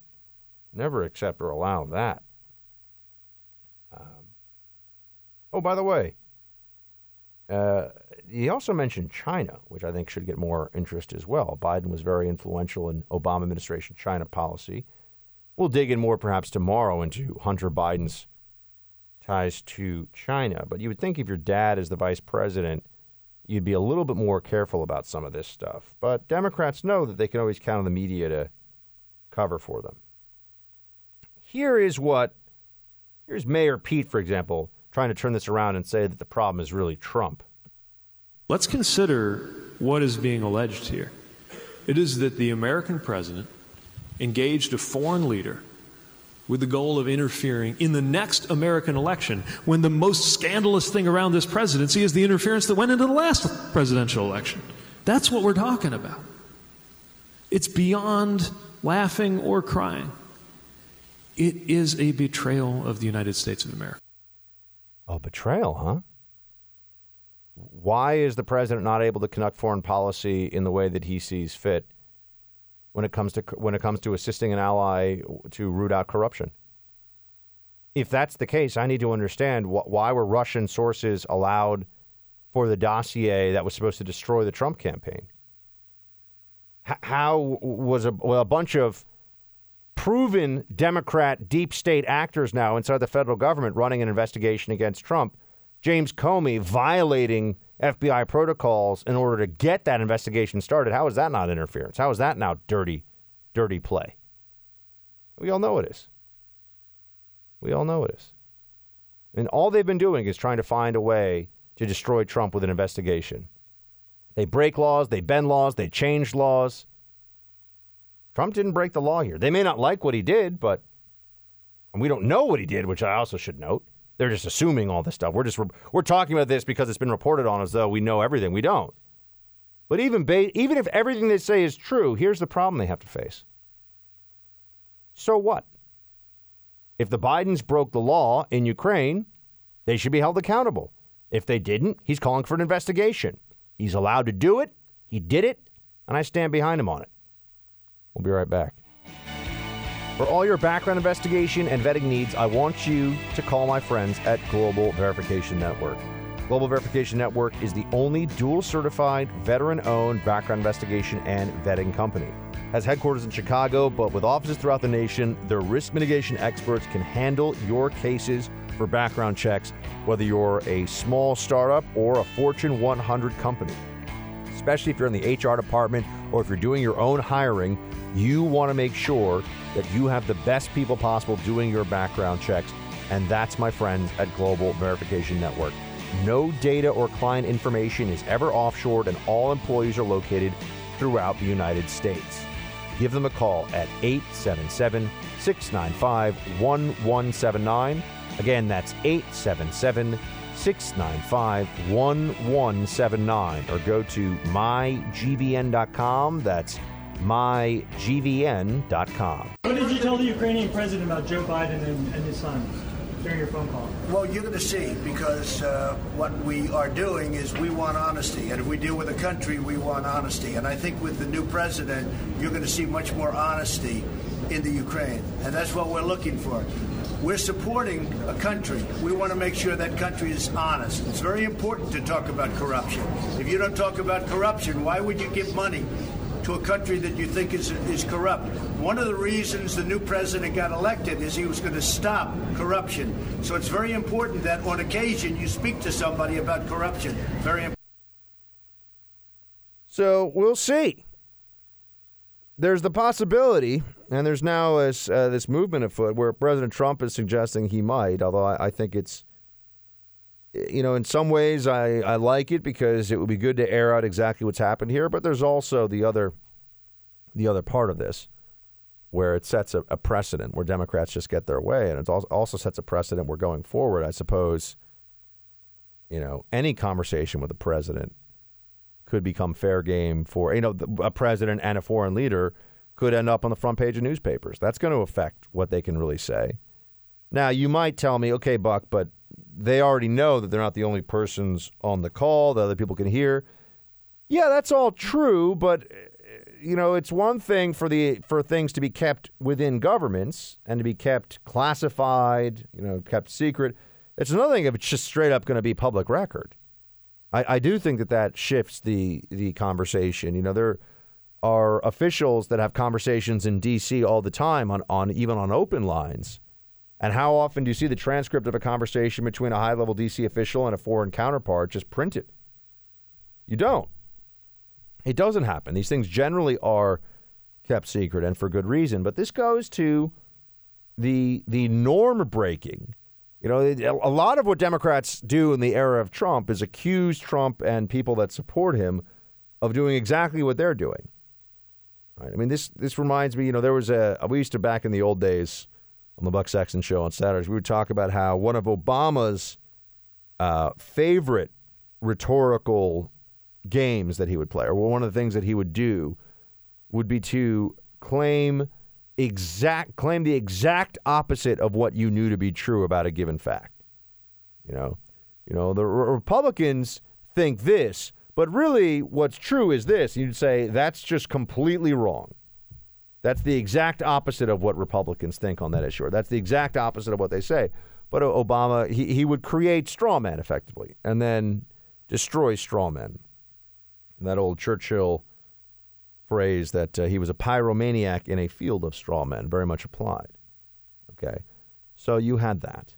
never accept or allow that. Um, oh, by the way, uh, he also mentioned China, which I think should get more interest as well. Biden was very influential in Obama administration China policy. We'll dig in more perhaps tomorrow into Hunter Biden's ties to China. But you would think if your dad is the vice president you'd be a little bit more careful about some of this stuff. But Democrats know that they can always count on the media to cover for them. Here is what Here's Mayor Pete, for example, trying to turn this around and say that the problem is really Trump. Let's consider what is being alleged here. It is that the American president engaged a foreign leader with the goal of interfering in the next American election when the most scandalous thing around this presidency is the interference that went into the last presidential election. That's what we're talking about. It's beyond laughing or crying. It is a betrayal of the United States of America. A betrayal, huh? Why is the president not able to conduct foreign policy in the way that he sees fit when it comes to when it comes to assisting an ally to root out corruption? If that's the case, I need to understand wh- why were Russian sources allowed for the dossier that was supposed to destroy the Trump campaign? H- how was a, well, a bunch of proven Democrat deep state actors now inside the federal government running an investigation against Trump? James Comey violating FBI protocols in order to get that investigation started. How is that not interference? How is that now dirty, dirty play? We all know it is. We all know it is. And all they've been doing is trying to find a way to destroy Trump with an investigation. They break laws, they bend laws, they change laws. Trump didn't break the law here. They may not like what he did, but we don't know what he did, which I also should note. They're just assuming all this stuff. We're just we're talking about this because it's been reported on as though we know everything. We don't. But even ba- even if everything they say is true, here's the problem they have to face. So what? If the Bidens broke the law in Ukraine, they should be held accountable. If they didn't, he's calling for an investigation. He's allowed to do it. He did it, and I stand behind him on it. We'll be right back. For all your background investigation and vetting needs, I want you to call my friends at Global Verification Network. Global Verification Network is the only dual certified, veteran owned background investigation and vetting company. Has headquarters in Chicago, but with offices throughout the nation, their risk mitigation experts can handle your cases for background checks, whether you're a small startup or a Fortune 100 company. Especially if you're in the HR department or if you're doing your own hiring, you want to make sure that you have the best people possible doing your background checks. And that's my friends at Global Verification Network. No data or client information is ever offshored, and all employees are located throughout the United States. Give them a call at 877 695 1179. Again, that's 877 695 1179. Or go to mygvn.com. That's mygvn.com. What did you tell the Ukrainian president about Joe Biden and, and his son during your phone call? Well, you're going to see because uh, what we are doing is we want honesty. And if we deal with a country, we want honesty. And I think with the new president, you're going to see much more honesty in the Ukraine. And that's what we're looking for. We're supporting a country. We want to make sure that country is honest. It's very important to talk about corruption. If you don't talk about corruption, why would you give money to a country that you think is, is corrupt. One of the reasons the new president got elected is he was going to stop corruption. So it's very important that on occasion you speak to somebody about corruption. Very important. So we'll see. There's the possibility, and there's now this, uh, this movement afoot where President Trump is suggesting he might, although I, I think it's you know, in some ways, I, I like it because it would be good to air out exactly what's happened here. But there's also the other, the other part of this, where it sets a, a precedent where Democrats just get their way, and it also sets a precedent where going forward, I suppose, you know, any conversation with the president could become fair game for you know a president and a foreign leader could end up on the front page of newspapers. That's going to affect what they can really say. Now, you might tell me, okay, Buck, but they already know that they're not the only persons on the call that other people can hear. Yeah, that's all true, but eh, you know, it's one thing for the for things to be kept within governments and to be kept classified, you know, kept secret. It's another thing if it's just straight up going to be public record. I, I do think that that shifts the the conversation. You know, there are officials that have conversations in D.C. all the time on, on even on open lines and how often do you see the transcript of a conversation between a high level DC official and a foreign counterpart just printed? You don't. It doesn't happen. These things generally are kept secret and for good reason. But this goes to the the norm breaking You know, a lot of what Democrats do in the era of Trump is accuse Trump and people that support him of doing exactly what they're doing. Right? I mean, this this reminds me. You know, there was a we used to back in the old days on the Buck Sexton show on Saturdays. We would talk about how one of Obama's uh, favorite rhetorical games that he would play, or one of the things that he would do, would be to claim exact claim the exact opposite of what you knew to be true about a given fact. You know, you know the Republicans think this, but really what's true is this. You'd say that's just completely wrong. That's the exact opposite of what Republicans think on that issue. Or That's the exact opposite of what they say. But Obama, he, he would create straw men effectively and then destroy straw men. That old Churchill phrase that uh, he was a pyromaniac in a field of straw men, very much applied. Okay. So you had that.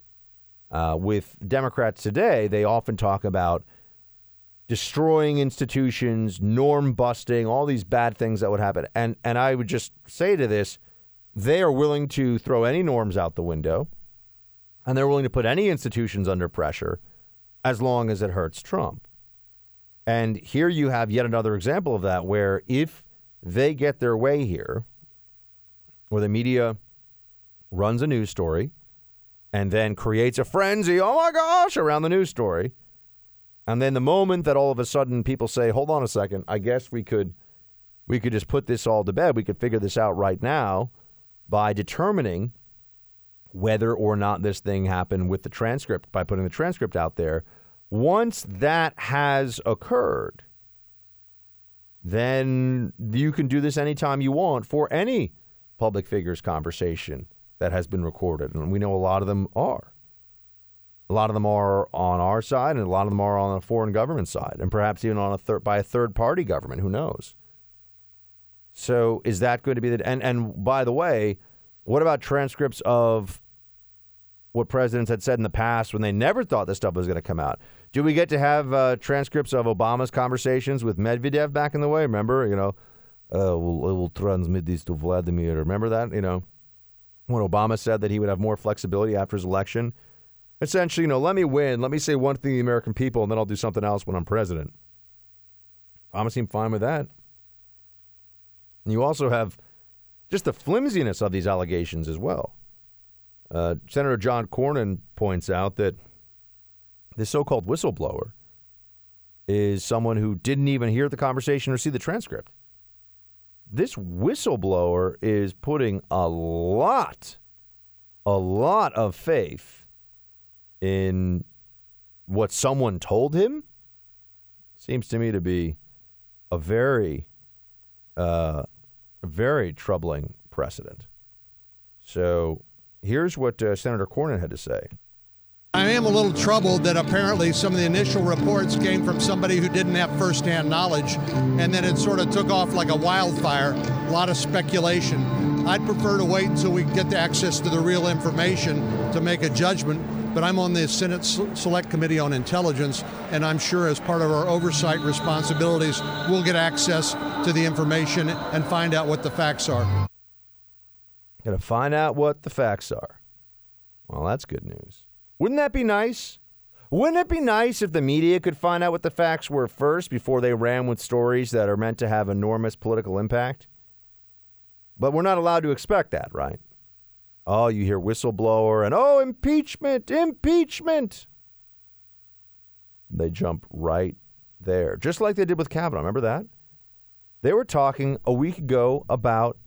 Uh, with Democrats today, they often talk about destroying institutions, norm busting, all these bad things that would happen. And and I would just say to this, they are willing to throw any norms out the window, and they're willing to put any institutions under pressure as long as it hurts Trump. And here you have yet another example of that where if they get their way here, where the media runs a news story and then creates a frenzy, oh my gosh, around the news story. And then the moment that all of a sudden people say, hold on a second, I guess we could we could just put this all to bed. We could figure this out right now by determining whether or not this thing happened with the transcript by putting the transcript out there. Once that has occurred, then you can do this anytime you want for any public figure's conversation that has been recorded. And we know a lot of them are. A lot of them are on our side, and a lot of them are on a foreign government side, and perhaps even on a third by a third party government. Who knows? So is that going to be the and and by the way, what about transcripts of what presidents had said in the past when they never thought this stuff was going to come out? Do we get to have uh, transcripts of Obama's conversations with Medvedev back in the way? Remember, you know, uh, we'll, we'll transmit these to Vladimir. Remember that? You know, when Obama said that he would have more flexibility after his election. Essentially, you know, let me win. Let me say one thing to the American people, and then I'll do something else when I'm president. Obama seemed fine with that. And you also have just the flimsiness of these allegations as well. Uh, Senator John Cornyn points out that this so called whistleblower is someone who didn't even hear the conversation or see the transcript. This whistleblower is putting a lot, a lot of faith in what someone told him. Seems to me to be a very, uh, very troubling precedent. So here's what uh, Senator Cornyn had to say. I am a little troubled that apparently some of the initial reports came from somebody who didn't have firsthand knowledge, and then it sort of took off like a wildfire. A lot of speculation. I'd prefer to wait until we get the access to the real information to make a judgment. But I'm on the Senate Select Committee on Intelligence, and I'm sure as part of our oversight responsibilities, we'll get access to the information and find out what the facts are. Going to find out what the facts are. Well, that's good news. Wouldn't that be nice? Wouldn't it be nice if the media could find out what the facts were first before they ran with stories that are meant to have enormous political impact? But we're not allowed to expect that, right? Oh, you hear whistleblower and oh, impeachment, impeachment. They jump right there, just like they did with Kavanaugh. Remember that? They were talking a week ago about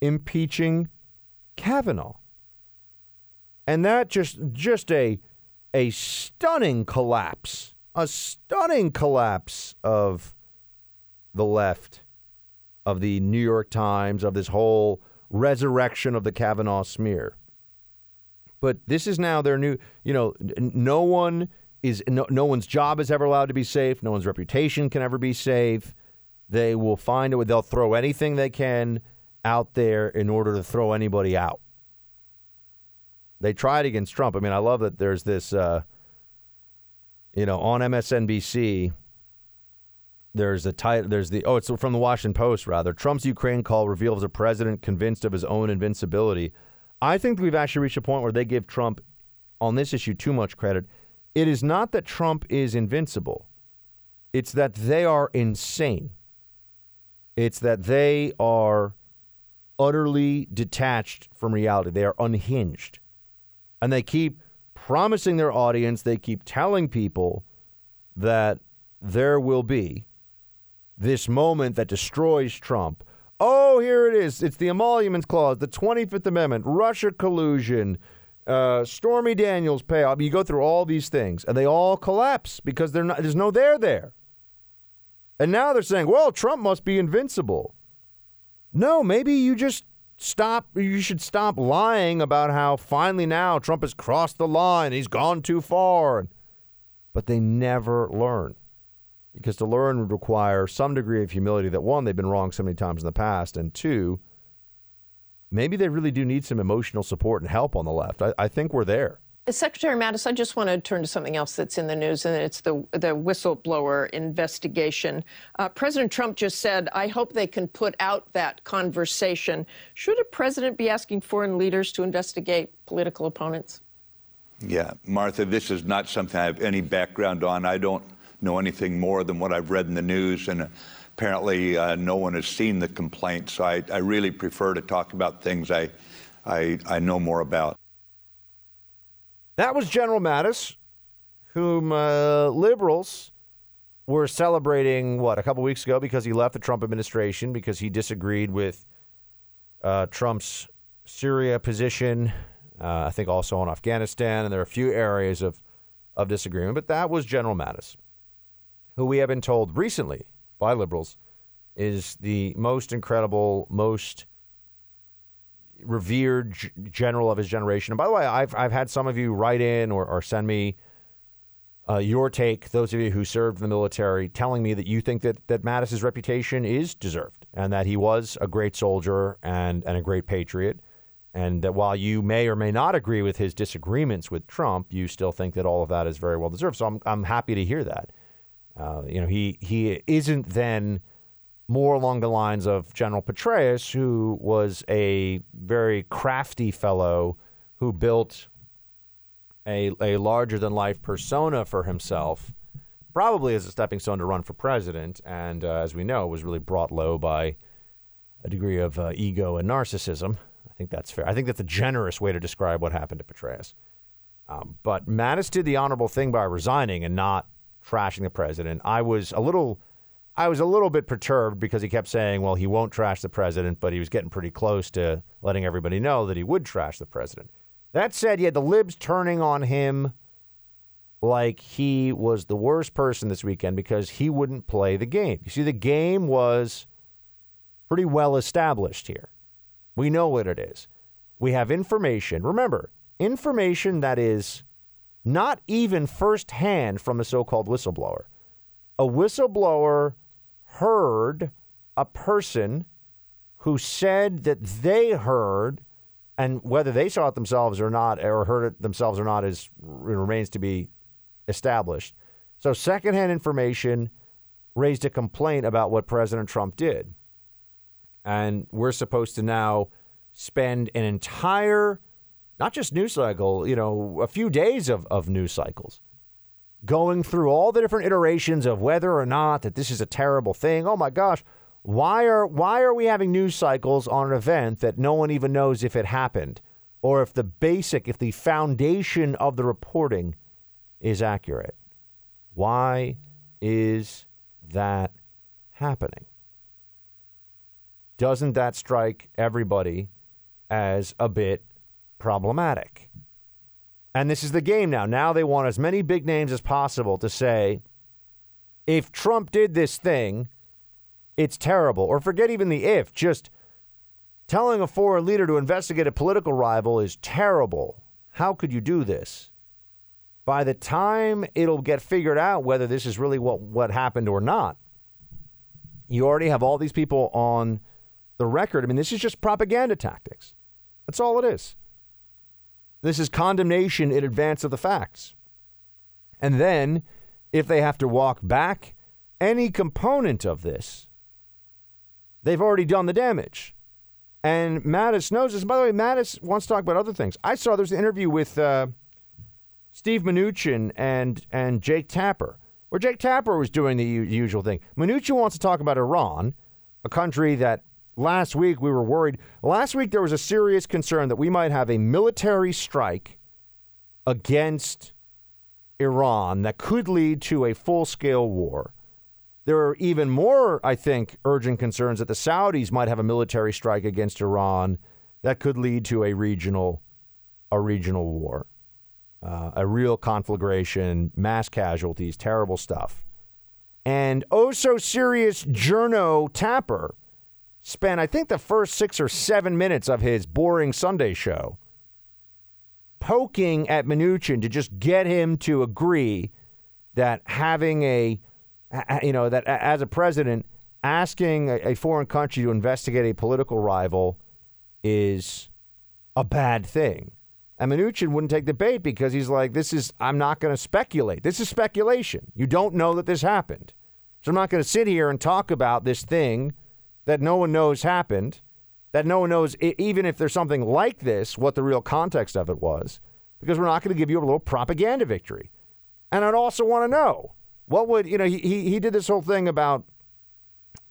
impeaching Kavanaugh. And that just just a a stunning collapse, a stunning collapse of the left, of the New York Times, of this whole resurrection of the Kavanaugh smear. But this is now their new, you know, no one is no, no one's job is ever allowed to be safe, no one's reputation can ever be safe. They will find it they'll throw anything they can out there in order to throw anybody out. They tried against Trump. I mean, I love that there's this, uh, you know, on MSNBC. There's a title. There's the oh, it's from the Washington Post rather. Trump's Ukraine call reveals a president convinced of his own invincibility. I think we've actually reached a point where they give Trump on this issue too much credit. It is not that Trump is invincible, it's that they are insane. It's that they are utterly detached from reality. They are unhinged. And they keep promising their audience, they keep telling people that there will be this moment that destroys Trump. Oh, here it is. It's the Emoluments Clause, the 25th Amendment, Russia collusion, uh, Stormy Daniels payoff. You go through all these things, and they all collapse because not, there's no there there. And now they're saying, well, Trump must be invincible. No, maybe you just stop. You should stop lying about how finally now Trump has crossed the line. He's gone too far. But they never learn because to learn would require some degree of humility that one, they've been wrong so many times in the past, and two, maybe they really do need some emotional support and help on the left. I, I think we're there. Secretary Mattis, I just want to turn to something else that's in the news, and it's the the whistleblower investigation. Uh, president Trump just said, "I hope they can put out that conversation." Should a president be asking foreign leaders to investigate political opponents? Yeah, Martha, this is not something I have any background on. I don't know anything more than what I've read in the news, and apparently uh, no one has seen the complaint. So I, I, really prefer to talk about things I, I, I know more about. That was General Mattis, whom uh, liberals were celebrating, what, a couple weeks ago because he left the Trump administration because he disagreed with uh, Trump's Syria position. Uh, I think also on Afghanistan, and there are a few areas of, of disagreement, but that was General Mattis who we have been told recently by liberals is the most incredible, most revered g- general of his generation. And by the way, I've, I've had some of you write in or, or send me uh, your take, those of you who served in the military, telling me that you think that, that Mattis's reputation is deserved and that he was a great soldier and, and a great patriot. And that while you may or may not agree with his disagreements with Trump, you still think that all of that is very well deserved. So I'm, I'm happy to hear that. Uh, you know, he he isn't then more along the lines of General Petraeus, who was a very crafty fellow who built a a larger than life persona for himself, probably as a stepping stone to run for president, and uh, as we know, was really brought low by a degree of uh, ego and narcissism. I think that's fair. I think that's a generous way to describe what happened to Petraeus. Um, but Mattis did the honorable thing by resigning and not trashing the president. I was a little I was a little bit perturbed because he kept saying, well, he won't trash the president, but he was getting pretty close to letting everybody know that he would trash the president. That said, you had the libs turning on him like he was the worst person this weekend because he wouldn't play the game. You see, the game was pretty well established here. We know what it is. We have information. Remember, information that is not even firsthand from a so called whistleblower. A whistleblower heard a person who said that they heard, and whether they saw it themselves or not, or heard it themselves or not, is remains to be established. So, secondhand information raised a complaint about what President Trump did. And we're supposed to now spend an entire not just news cycle, you know, a few days of, of news cycles, going through all the different iterations of whether or not that this is a terrible thing. Oh my gosh, why are why are we having news cycles on an event that no one even knows if it happened or if the basic, if the foundation of the reporting is accurate? Why is that happening? Doesn't that strike everybody as a bit problematic. And this is the game now. Now they want as many big names as possible to say, if Trump did this thing, it's terrible. Or forget even the if, just telling a foreign leader to investigate a political rival is terrible. How could you do this? By the time it'll get figured out whether this is really what, what happened or not, you already have all these people on the record. I mean, this is just propaganda tactics. That's all it is. This is condemnation in advance of the facts. And then, if they have to walk back any component of this, they've already done the damage. And Mattis knows this. By the way, Mattis wants to talk about other things. I saw there's an interview with uh, Steve Mnuchin and and Jake Tapper, where Jake Tapper was doing the u- usual thing. Mnuchin wants to talk about Iran, a country that last week we were worried. Last week there was a serious concern that we might have a military strike against Iran that could lead to a full scale war. There are even more, I think, urgent concerns that the Saudis might have a military strike against Iran that could lead to a regional, a regional war, uh, a real conflagration, mass casualties, terrible stuff. And oh so serious Journo Tapper spent, I think, the first six or seven minutes of his boring Sunday show poking at Mnuchin to just get him to agree that having a, you know, that as a president, asking a, foreign country to investigate a political rival is a bad thing. And Mnuchin wouldn't take the bait because he's like, this is, I'm not going to speculate. This is speculation. You don't know that this happened. So I'm not going to sit here and talk about this thing that no one knows happened that no one knows, even if there's something like this, what the real context of it was, because we're not going to give you a little propaganda victory. And I'd also want to know what would, you know, he, he did this whole thing about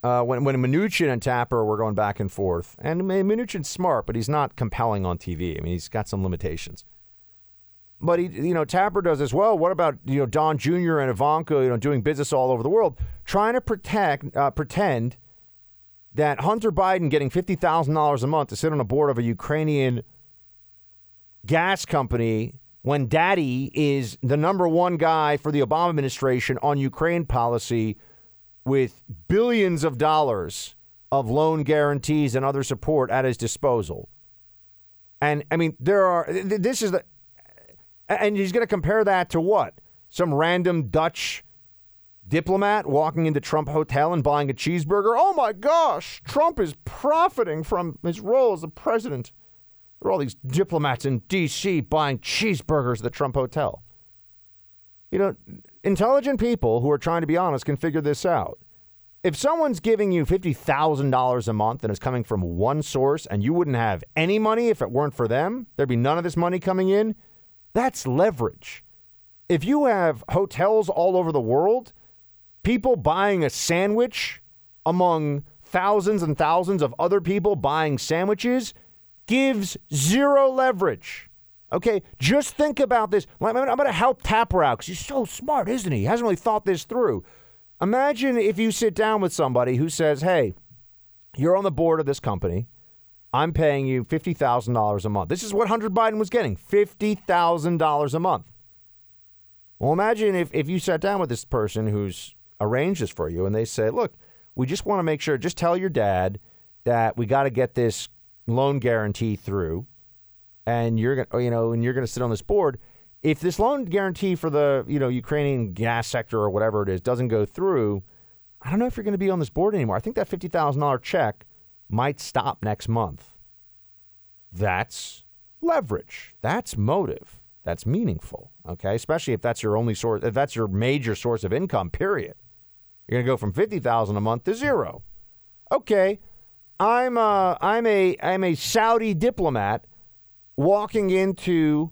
uh, when, when Mnuchin and Tapper were going back and forth. And Mnuchin's smart, but he's not compelling on TV. I mean, he's got some limitations. But he, you know, Tapper does as well. What about you know Don Jr. and Ivanka, you know, doing business all over the world, trying to protect, uh, pretend that Hunter Biden getting $50,000 a month to sit on a board of a Ukrainian gas company when daddy is the number one guy for the Obama administration on Ukraine policy with billions of dollars of loan guarantees and other support at his disposal. And I mean, there are, this is the, and he's going to compare that to what? Some random Dutch diplomat walking into Trump Hotel and buying a cheeseburger. Oh my gosh, Trump is profiting from his role as the president. There are all these diplomats in D.C. buying cheeseburgers at the Trump Hotel. You know, intelligent people who are trying to be honest can figure this out. If someone's giving you $50,000 a month and it's coming from one source and you wouldn't have any money if it weren't for them, there'd be none of this money coming in, that's leverage. If you have hotels all over the world people buying a sandwich among thousands and thousands of other people buying sandwiches gives zero leverage. Okay, just think about this. I'm going to help Tapper out because he's so smart, isn't he? He hasn't really thought this through. Imagine if you sit down with somebody who says, hey, you're on the board of this company. I'm paying you $50,000 a month. This is what Hunter Biden was getting $50,000 a month. Well, imagine if, if you sat down with this person who's arrange this for you and they say, look, we just want to make sure, just tell your dad that we got to get this loan guarantee through and you're going you know, and you're going to sit on this board. If this loan guarantee for the, you know, Ukrainian gas sector or whatever it is doesn't go through, I don't know if you're going to be on this board anymore. I think that $50,000 check might stop next month. That's leverage. That's motive. That's meaningful. Okay. Especially if that's your only source, if that's your major source of income, period. You're going to go from 50,000 a month to zero. Okay. I'm a, I'm a I'm a Saudi diplomat walking into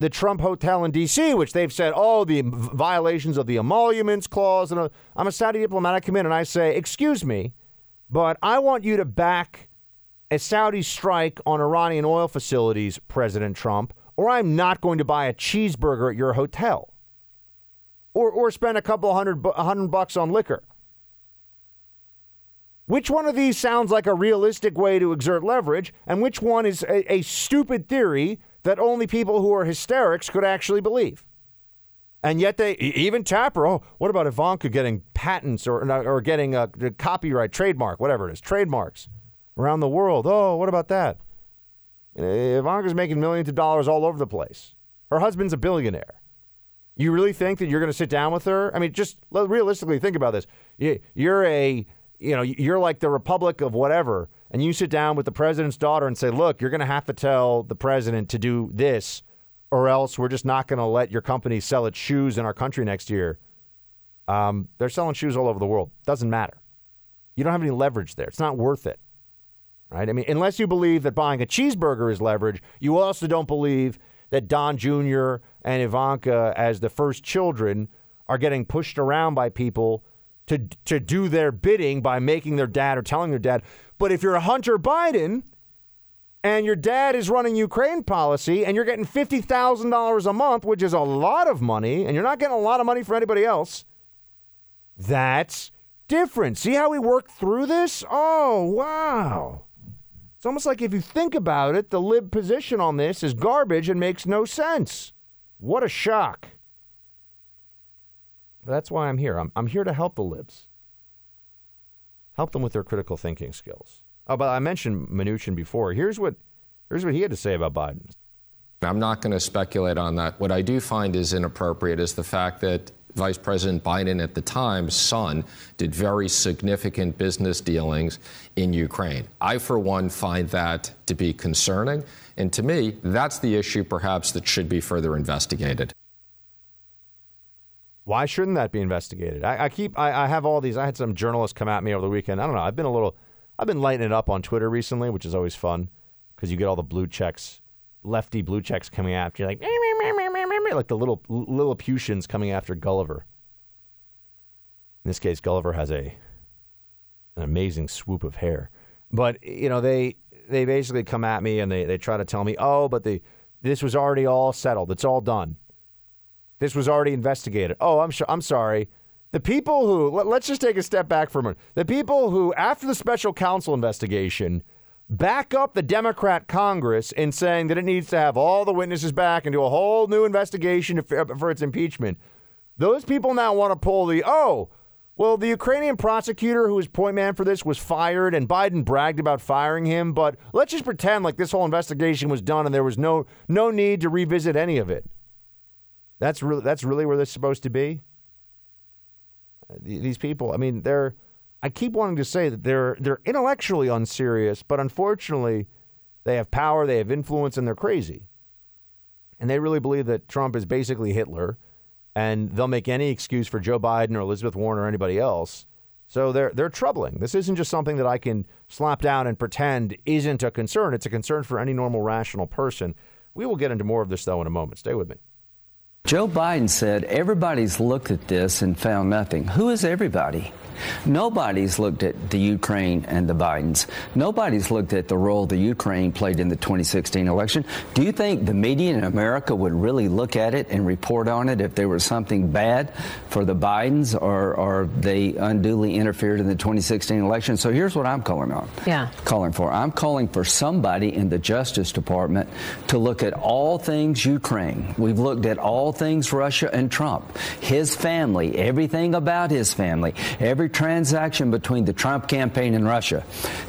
the Trump Hotel in D.C., which they've said, oh, the violations of the emoluments clause. And I'm a Saudi diplomat. I come in and I say, excuse me, but I want you to back a Saudi strike on Iranian oil facilities, President Trump, or I'm not going to buy a cheeseburger at your hotel or, or spend a couple hundred, hundred bucks on liquor. Which one of these sounds like a realistic way to exert leverage, and which one is a, a stupid theory that only people who are hysterics could actually believe? And yet they even Tapper. Oh, what about Ivanka getting patents or uh, or getting a, a copyright, trademark, whatever it is, trademarks around the world? Oh, what about that? Eh, Ivanka's making millions of dollars all over the place. Her husband's a billionaire. You really think that you're going to sit down with her? I mean, just realistically think about this. You're a, you know, you're like the Republic of whatever, and you sit down with the president's daughter and say, look, you're going to have to tell the president to do this, or else we're just not going to let your company sell its shoes in our country next year. Um, they're selling shoes all over the world. Doesn't matter. You don't have any leverage there. It's not worth it. Right? I mean, unless you believe that buying a cheeseburger is leverage, you also don't believe that Don Jr. and Ivanka as the first children are getting pushed around by people to to do their bidding by making their dad or telling their dad. But if you're a Hunter Biden and your dad is running Ukraine policy and you're getting $50,000 a month, which is a lot of money, and you're not getting a lot of money for anybody else, that's different. See how we work through this? Oh, wow. It's almost like if you think about it, the lib position on this is garbage and makes no sense. What a shock. That's why I'm here. I'm, I'm here to help the libs, help them with their critical thinking skills. Oh, but I mentioned Mnuchin before. Here's what, here's what he had to say about Biden. I'm not going to speculate on that. What I do find is inappropriate is the fact that Vice President Biden at the time, son did very significant business dealings in Ukraine. I, for one, find that to be concerning. And to me, that's the issue perhaps that should be further investigated. Why shouldn't that be investigated? I, I keep, I, I, have all these. I had some journalists come at me over the weekend. I don't know. I've been a little, I've been lighting it up on Twitter recently, which is always fun because you get all the blue checks, lefty blue checks coming after you, like, like the little Lilliputians coming after Gulliver. In this case, Gulliver has a an amazing swoop of hair. But you know, they they basically come at me and they, they try to tell me, oh, but the this was already all settled. It's all done. This was already investigated. Oh, I'm sure. I'm sorry. The people who let, let's just take a step back for a minute. The people who, after the special counsel investigation, back up the Democrat Congress in saying that it needs to have all the witnesses back and do a whole new investigation for, uh, for its impeachment. Those people now want to pull the oh, well, the Ukrainian prosecutor who was point man for this was fired, and Biden bragged about firing him. But let's just pretend like this whole investigation was done and there was no no need to revisit any of it. That's really that's really where this is supposed to be. Uh, these people, I mean, they're. I keep wanting to say that they're they're intellectually unserious, but unfortunately, they have power, they have influence, and they're crazy. And they really believe that Trump is basically Hitler and they'll make any excuse for Joe Biden or Elizabeth Warren or anybody else. So they're they're troubling. This isn't just something that I can slap down and pretend isn't a concern. It's a concern for any normal rational person. We will get into more of this though in a moment. Stay with me. Joe Biden said everybody's looked at this and found nothing. Who is everybody? Nobody's looked at the Ukraine and the Bidens. Nobody's looked at the role the Ukraine played in the 2016 election. Do you think the media in America would really look at it and report on it if there was something bad for the Bidens or, or they unduly interfered in the 2016 election? So here's what I'm calling on. Yeah. Calling for. I'm calling for somebody in the Justice Department to look at all things Ukraine. We've looked at all things Russia and Trump, his family, everything about his family, every transaction between the Trump campaign and Russia.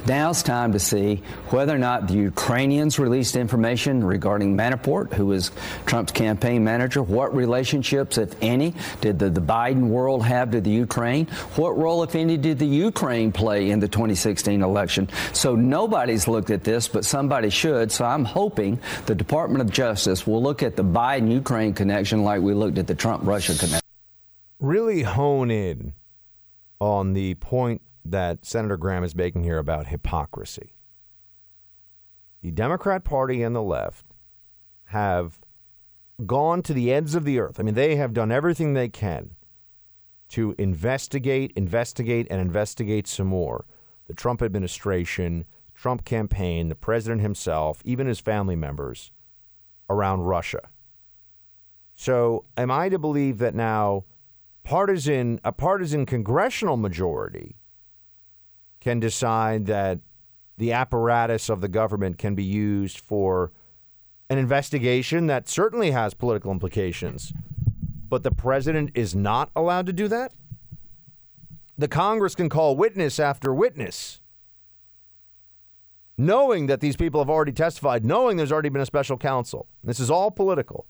Now it's time to see whether or not the Ukrainians released information regarding Manafort, who was Trump's campaign manager. What relationships, if any, did the, the Biden world have to the Ukraine? What role, if any, did the Ukraine play in the 2016 election? So nobody's looked at this, but somebody should. So I'm hoping the Department of Justice will look at the Biden Ukraine connection like we looked at the Trump Russia connection. Really hone in on the point that Senator Graham is making here about hypocrisy. The Democrat Party and the left have gone to the ends of the earth. I mean, they have done everything they can to investigate, investigate, and investigate some more. The Trump administration, Trump campaign, the president himself, even his family members around Russia. So, am I to believe that now partisan a partisan congressional majority can decide that the apparatus of the government can be used for an investigation that certainly has political implications, but the president is not allowed to do that? The Congress can call witness after witness, knowing that these people have already testified, knowing there's already been a special counsel. This is all political.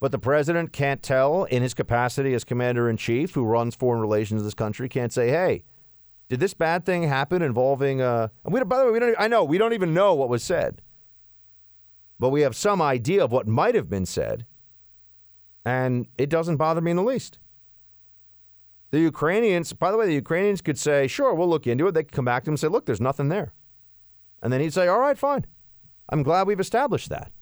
But the president can't tell, in his capacity as commander in chief, who runs foreign relations of this country, can't say, "Hey, did this bad thing happen involving?" Uh, we, by the way, we don't. I know we don't even know what was said, but we have some idea of what might have been said, and it doesn't bother me in the least. The Ukrainians, by the way, the Ukrainians could say, "Sure, we'll look into it." They could come back to him and say, "Look, there's nothing there," and then he'd say, "All right, fine. I'm glad we've established that."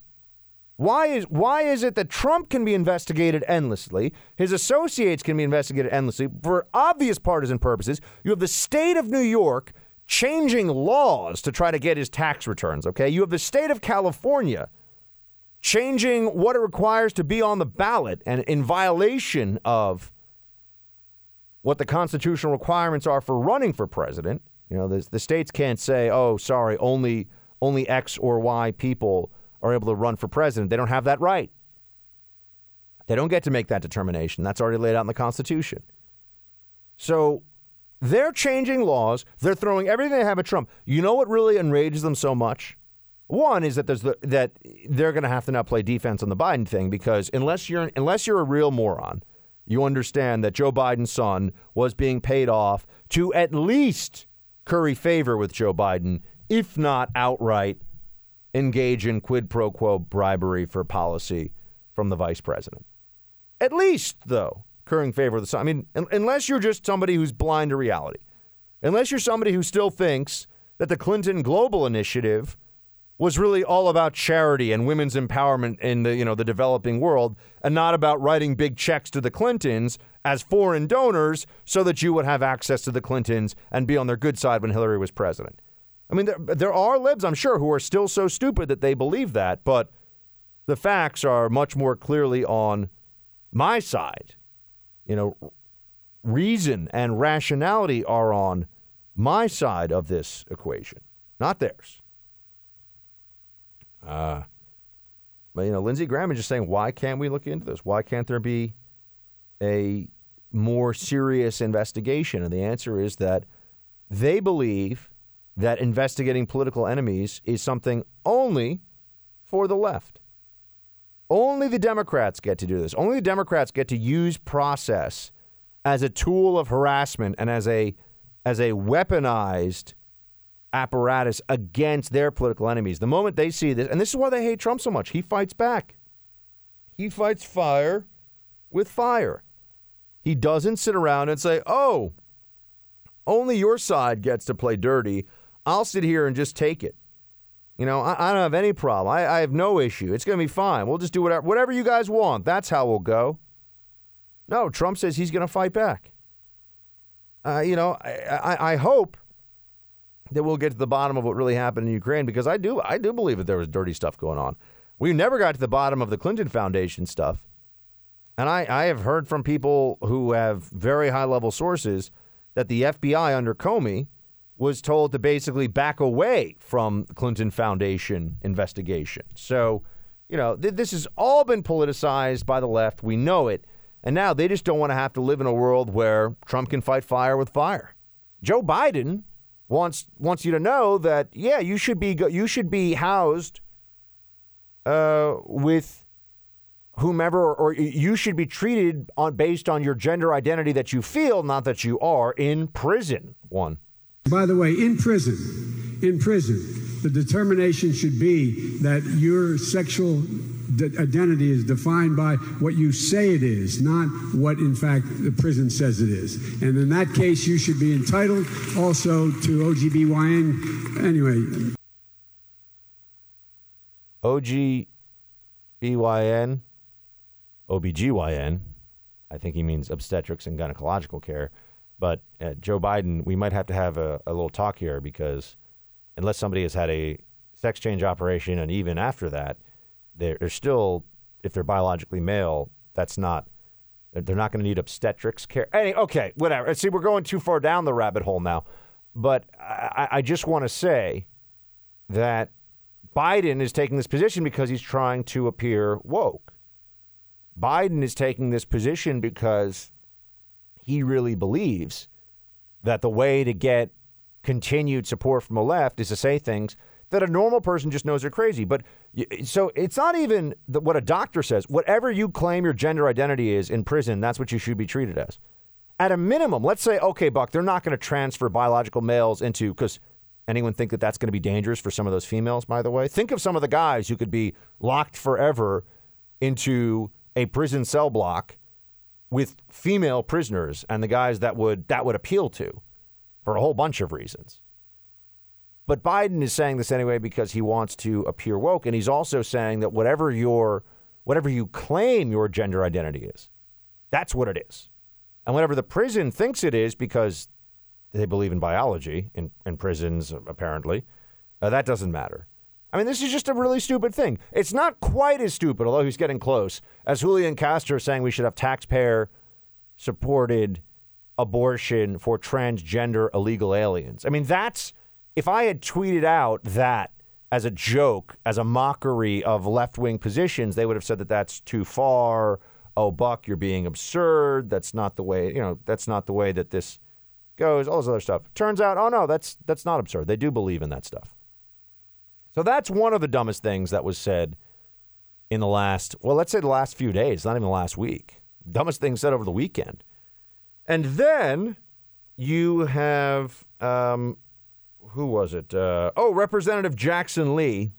Why is why is it that Trump can be investigated endlessly, his associates can be investigated endlessly for obvious partisan purposes? You have the state of New York changing laws to try to get his tax returns, okay? You have the state of California changing what it requires to be on the ballot and in violation of what the constitutional requirements are for running for president. You know, the, the states can't say, "Oh, sorry, only only X or Y people are able to run for president." They don't have that right. They don't get to make that determination. That's already laid out in the Constitution. So they're changing laws. They're throwing everything they have at Trump. You know what really enrages them so much? One is that there's the, that they're going to have to now play defense on the Biden thing because unless you're unless you're a real moron, you understand that Joe Biden's son was being paid off to at least curry favor with Joe Biden, if not outright engage in quid pro quo bribery for policy from the vice president. At least, though, currying favor with the son. I mean, un- unless you're just somebody who's blind to reality, unless you're somebody who still thinks that the Clinton Global Initiative was really all about charity and women's empowerment in the you know the developing world and not about writing big checks to the Clintons as foreign donors so that you would have access to the Clintons and be on their good side when Hillary was president. I mean there, there are libs I'm sure who are still so stupid that they believe that, but the facts are much more clearly on my side. You know, reason and rationality are on my side of this equation, not theirs. Uh, but you know, Lindsey Graham is just saying, why can't we look into this? Why can't there be a more serious investigation? And the answer is that they believe that investigating political enemies is something only for the left. Only the Democrats get to do this. Only the Democrats get to use process as a tool of harassment and as a as a weaponized apparatus against their political enemies. The moment they see this, and this is why they hate Trump so much, he fights back. He fights fire with fire. He doesn't sit around and say, oh, only your side gets to play dirty. I'll sit here and just take it. You know, I, I don't have any problem. I, I have no issue. It's going to be fine. We'll just do whatever, whatever you guys want. That's how we'll go. No, Trump says he's going to fight back. Uh, you know, I, I, I hope that we'll get to the bottom of what really happened in Ukraine because I do I do believe that there was dirty stuff going on. We never got to the bottom of the Clinton Foundation stuff. And I, I have heard from people who have very high level sources that the FBI under Comey was told to basically back away from Clinton Foundation investigation. So, you know, th- this has all been politicized by the left. We know it. And now they just don't want to have to live in a world where Trump can fight fire with fire. Joe Biden wants wants you to know that yeah, you should be you should be housed uh, with whomever, or you should be treated on based on your gender identity that you feel, not that you are in prison. One. By the way, in prison, in prison, the determination should be that your sexual identity is defined by what you say it is, not what, in fact, the prison says it is. And in that case, you should be entitled also to OGBYN. Anyway. OGBYN, OBGYN. I think he means obstetrics and gynecological care. But uh, Joe Biden, we might have to have a, a little talk here because unless somebody has had a sex change operation, and even after that, they're, still, if they're biologically male, that's not, they're not going to need obstetrics care. Any, okay, whatever. See, we're going too far down the rabbit hole now. But I, I just want to say that Biden is taking this position because he's trying to appear woke. Biden is taking this position because he really believes that the way to get continued support from the left is to say things that a normal person just knows are crazy. But so it's not even the, what a doctor says. Whatever you claim your gender identity is in prison, that's what you should be treated as. At a minimum, let's say, okay, Buck, they're not going to transfer biological males into, because anyone think that that's going to be dangerous for some of those females, by the way? Think of some of the guys who could be locked forever into a prison cell block with female prisoners and the guys that would that would appeal to for a whole bunch of reasons. But Biden is saying this anyway because he wants to appear woke, and he's also saying that whatever your whatever you claim your gender identity is, that's what it is. And whatever the prison thinks it is, because they believe in biology in, in prisons, apparently, uh, that doesn't matter. I mean, this is just a really stupid thing. It's not quite as stupid, although he's getting close, as Julian Castro saying we should have taxpayer supported abortion for transgender illegal aliens. I mean, that's if I had tweeted out that as a joke, as a mockery of left wing positions, they would have said that that's too far. Oh, Buck, you're being absurd. That's not the way, you know, that's not the way that this goes, all this other stuff. Turns out, oh no, that's that's not absurd. They do believe in that stuff. So that's one of the dumbest things that was said in the last, well, let's say the last few days, not even the last week. Dumbest thing said over the weekend. And then you have um, who was it? Uh, oh, Representative Jackson Lee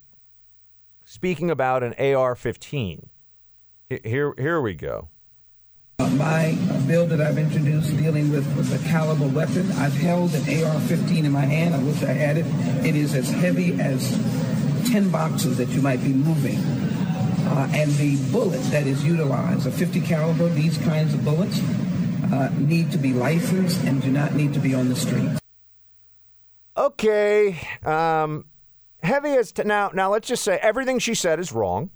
speaking about an AR-15. Here, here we go. My bill that I've introduced dealing with, with a caliber weapon, I've held an AR-15 in my hand. I wish I had it. It is as heavy as 10 boxes that you might be moving. Uh, and the bullet that is utilized, a 50 caliber, these kinds of bullets, uh, need to be licensed and do not need to be on the street. Okay, um, heavy as t- now. Now let's just say everything she said is wrong,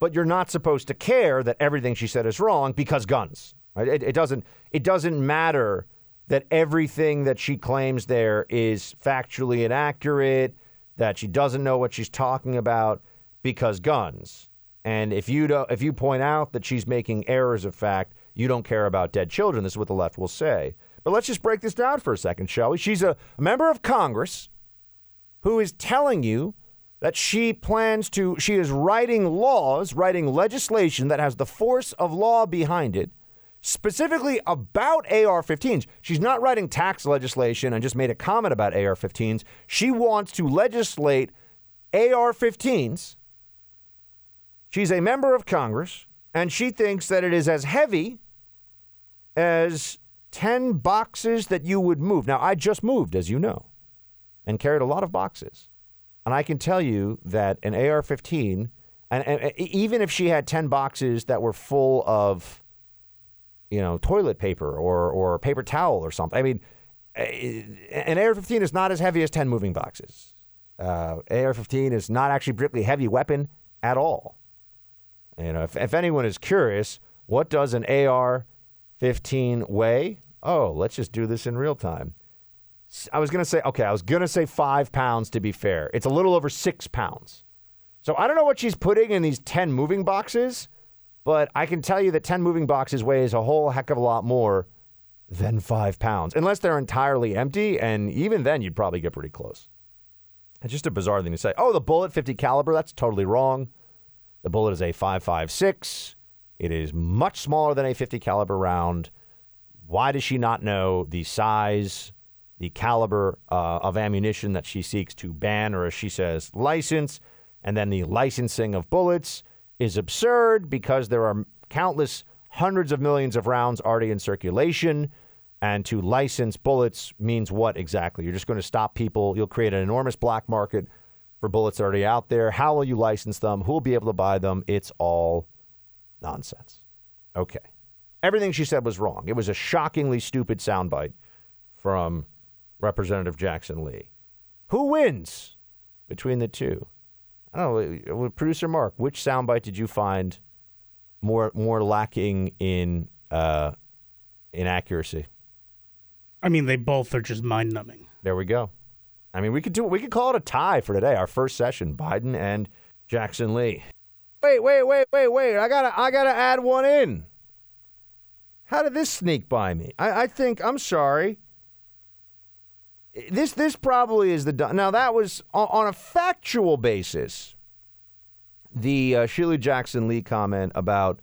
but you're not supposed to care that everything she said is wrong because guns. Right? It, it doesn't. It doesn't matter that everything that she claims there is factually inaccurate. That she doesn't know what she's talking about because guns. And if you do, if you point out that she's making errors of fact, you don't care about dead children. This is what the left will say. But let's just break this down for a second, shall we? She's a member of Congress who is telling you that she plans to, she is writing laws, writing legislation that has the force of law behind it, specifically about AR 15s. She's not writing tax legislation and just made a comment about AR 15s. She wants to legislate AR 15s. She's a member of Congress, and she thinks that it is as heavy as 10 boxes that you would move. Now, I just moved, as you know, and carried a lot of boxes. And I can tell you that an AR 15, and, and, even if she had 10 boxes that were full of, you know, toilet paper or, or paper towel or something, I mean, an AR 15 is not as heavy as 10 moving boxes. Uh, AR 15 is not actually particularly heavy weapon at all. You know, if, if anyone is curious, what does an AR 15 weigh? Oh, let's just do this in real time. I was going to say, okay, I was going to say five pounds to be fair. It's a little over six pounds. So I don't know what she's putting in these 10 moving boxes, but I can tell you that 10 moving boxes weighs a whole heck of a lot more than five pounds, unless they're entirely empty. And even then, you'd probably get pretty close. It's just a bizarre thing to say. Oh, the bullet 50 caliber, that's totally wrong. The bullet is a 5.56. It is much smaller than a 50 caliber round. Why does she not know the size, the caliber uh, of ammunition that she seeks to ban, or as she says, license? And then the licensing of bullets is absurd because there are countless hundreds of millions of rounds already in circulation. And to license bullets means what exactly? You're just going to stop people. You'll create an enormous black market for bullets already out there. How will you license them? Who will be able to buy them? It's all nonsense. Okay. Everything she said was wrong. It was a shockingly stupid soundbite from Representative Jackson Lee. Who wins between the two? I don't know. Producer Mark, which soundbite did you find more more lacking in uh, in accuracy? I mean, they both are just mind numbing. There we go. I mean, we could do we could call it a tie for today. Our first session, Biden and Jackson Lee. Wait, wait, wait, wait, wait. I gotta I gotta add one in. How did this sneak by me? I, I think I'm sorry. This this probably is the now that was on, on a factual basis. The uh, Sheila Jackson Lee comment about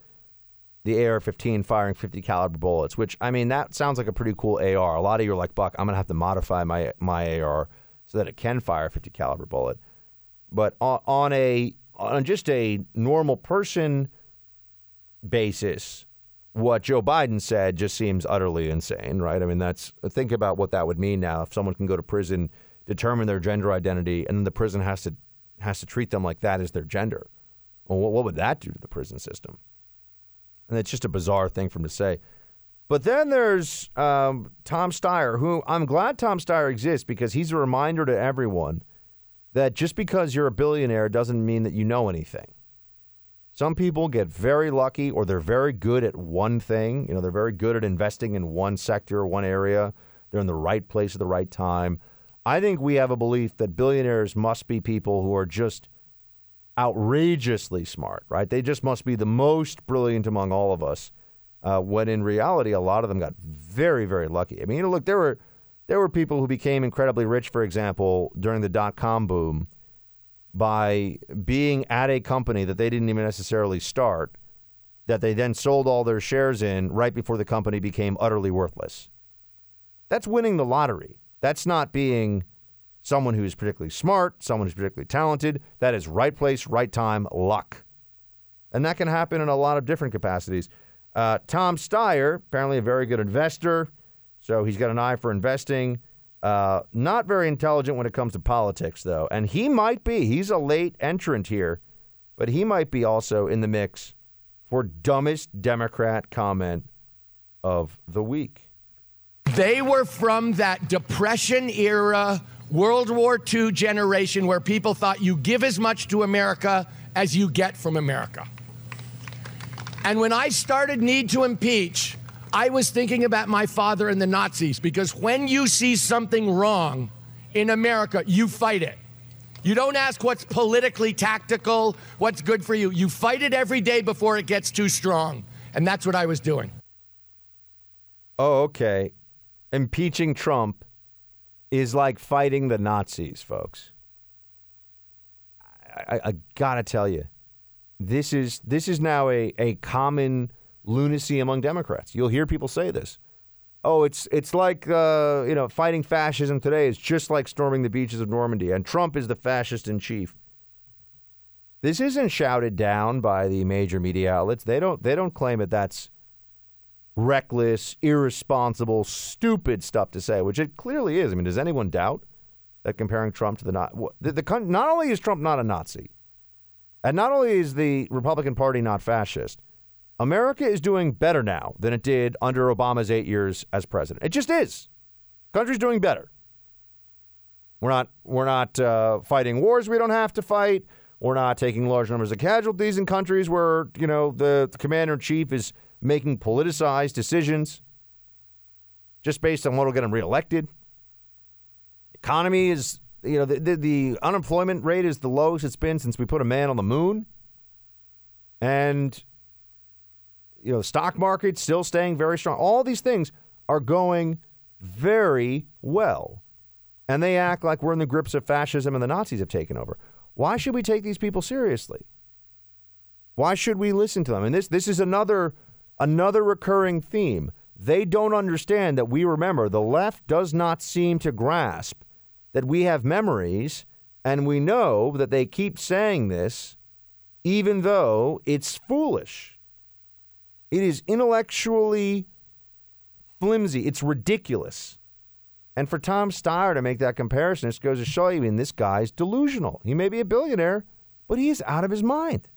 the AR-15 firing 50 caliber bullets, which I mean that sounds like a pretty cool AR. A lot of you are like, Buck, I'm gonna have to modify my my AR so that it can fire a 50 caliber bullet. But on, on a on just a normal person basis, what Joe Biden said just seems utterly insane, right? I mean, that's think about what that would mean now if someone can go to prison determine their gender identity, and then the prison has to has to treat them like that as their gender. Well, what, what would that do to the prison system? And it's just a bizarre thing for him to say. But then there's um, Tom Steyer, who I'm glad Tom Steyer exists because he's a reminder to everyone that just because you're a billionaire doesn't mean that you know anything. Some people get very lucky or they're very good at one thing. You know, they're very good at investing in one sector, one area. They're in the right place at the right time. I think we have a belief that billionaires must be people who are just outrageously smart, right? They just must be the most brilliant among all of us. Uh, when in reality, a lot of them got very, very lucky. I mean, you know, look, there were there were people who became incredibly rich, for example, during the dot com boom, by being at a company that they didn't even necessarily start, that they then sold all their shares in right before the company became utterly worthless. That's winning the lottery. That's not being someone who's particularly smart, someone who's particularly talented. That is right place, right time, luck. And that can happen in a lot of different capacities. Uh, Tom Steyer, apparently a very good investor, so he's got an eye for investing. Uh, not very intelligent when it comes to politics, though. And he might be. He's a late entrant here, but he might be also in the mix for dumbest Democrat comment of the week. They were from that Depression era, World War II generation where people thought you give as much to America as you get from America. And when I started Need to Impeach, I was thinking about my father and the Nazis because when you see something wrong in America, you fight it. You don't ask what's politically tactical, what's good for you. You fight it every day before it gets too strong. And that's what I was doing. Oh, okay. Impeaching Trump is like fighting the Nazis, folks. I, I, I gotta tell you, this is this is now a, a common lunacy among Democrats. You'll hear people say this. Oh, it's it's like uh, you know fighting fascism today is just like storming the beaches of Normandy, and Trump is the fascist in chief. This isn't shouted down by the major media outlets. They don't they don't claim that that's reckless, irresponsible, stupid stuff to say, which it clearly is. I mean, does anyone doubt that comparing Trump to the not the, the not only is Trump not a Nazi, and not only is the Republican Party not fascist, America is doing better now than it did under Obama's eight years as president. It just is. Country's doing better. We're not we're not uh, fighting wars we don't have to fight. We're not taking large numbers of casualties in countries where you know the, the commander in chief is making politicized decisions just based on what will get him reelected. Economy is you know, the, the, the, unemployment rate is the lowest it's been since we put a man on the moon. And, you know, the stock market still staying very strong. All these things are going very well. And they act like we're in the grips of fascism and the Nazis have taken over. Why should we take these people seriously? Why should we listen to them? And this, this is another, another recurring theme. They don't understand that we remember the left does not seem to grasp that we have memories and we know that they keep saying this even though it's foolish. It is intellectually flimsy. It's ridiculous. And for Tom Steyer to make that comparison, it goes to show you, I mean, this guy's delusional. He may be a billionaire, but he is out of his mind.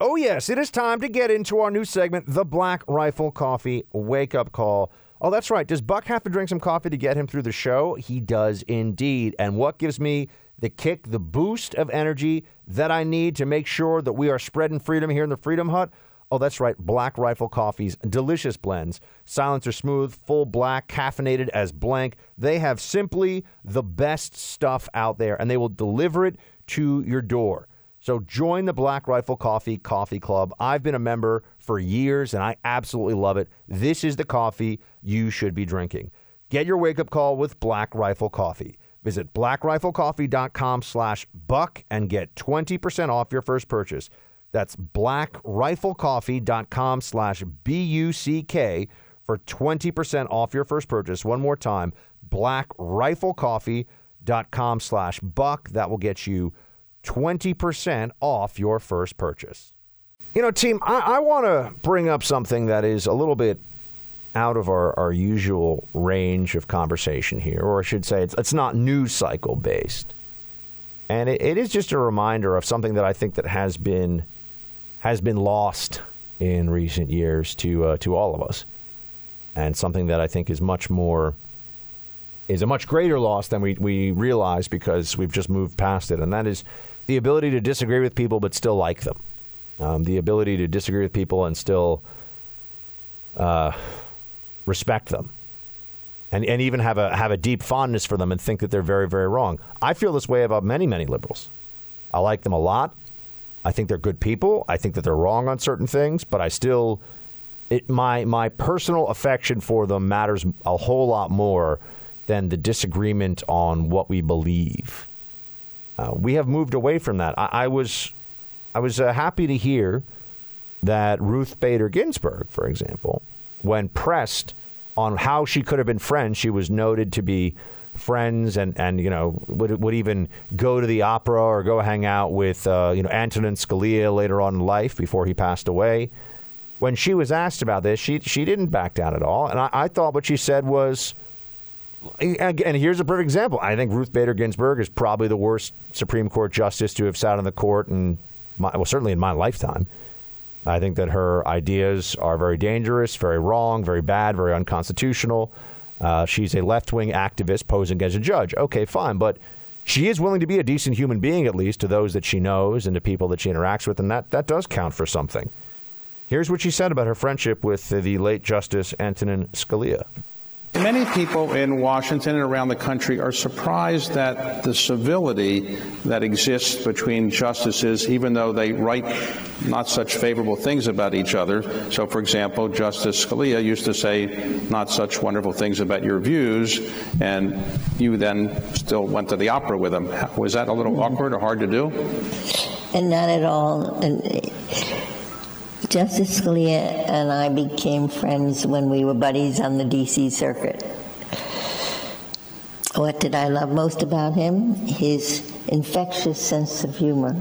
Oh, yes, it is time to get into our new segment, The Black Rifle Coffee Wake Up Call. Oh, that's right. Does Buck have to drink some coffee to get him through the show? He does indeed. And what gives me the kick, the boost of energy that I need to make sure that we are spreading freedom here in the Freedom Hut? Oh, that's right. Black Rifle Coffee's delicious blends. Silencer smooth, full black, caffeinated as blank. They have simply the best stuff out there, and they will deliver it to your door. So join the Black Rifle Coffee Coffee Club. I've been a member for years and I absolutely love it. This is the coffee you should be drinking. Get your wake-up call with Black Rifle Coffee. Visit blackriflecoffee.com slash buck and get 20% off your first purchase. That's blackriflecoffee.com slash B-U-C-K for 20% off your first purchase. One more time, blackriflecoffee.com slash buck. That will get you 20% off your first purchase. You know, team, I, I want to bring up something that is a little bit out of our, our usual range of conversation here, or I should say, it's, it's not news cycle based. And it, it is just a reminder of something that I think that has been has been lost in recent years to uh, to all of us, and something that I think is much more is a much greater loss than we, we realize because we've just moved past it, and that is the ability to disagree with people but still like them, um, the ability to disagree with people and still uh, respect them, and and even have a have a deep fondness for them and think that they're very very wrong. I feel this way about many many liberals. I like them a lot. I think they're good people. I think that they're wrong on certain things, but I still it, my my personal affection for them matters a whole lot more than the disagreement on what we believe. Uh, we have moved away from that. I, I was I was uh, happy to hear that Ruth Bader Ginsburg, for example, when pressed on how she could have been friends, she was noted to be friends and, and you know would would even go to the opera or go hang out with uh, you know Antonin Scalia later on in life before he passed away. When she was asked about this, she she didn't back down at all, and I, I thought what she said was. And here's a perfect example. I think Ruth Bader Ginsburg is probably the worst Supreme Court justice to have sat on the court, and well, certainly in my lifetime. I think that her ideas are very dangerous, very wrong, very bad, very unconstitutional. Uh, she's a left wing activist posing as a judge. Okay, fine. But she is willing to be a decent human being, at least to those that she knows and to people that she interacts with, and that, that does count for something. Here's what she said about her friendship with the late Justice Antonin Scalia. Many people in Washington and around the country are surprised at the civility that exists between justices, even though they write not such favorable things about each other. So, for example, Justice Scalia used to say not such wonderful things about your views, and you then still went to the opera with him. Was that a little awkward or hard to do? And not at all. And Justice Scalia and I became friends when we were buddies on the D.C. circuit. What did I love most about him? His infectious sense of humor.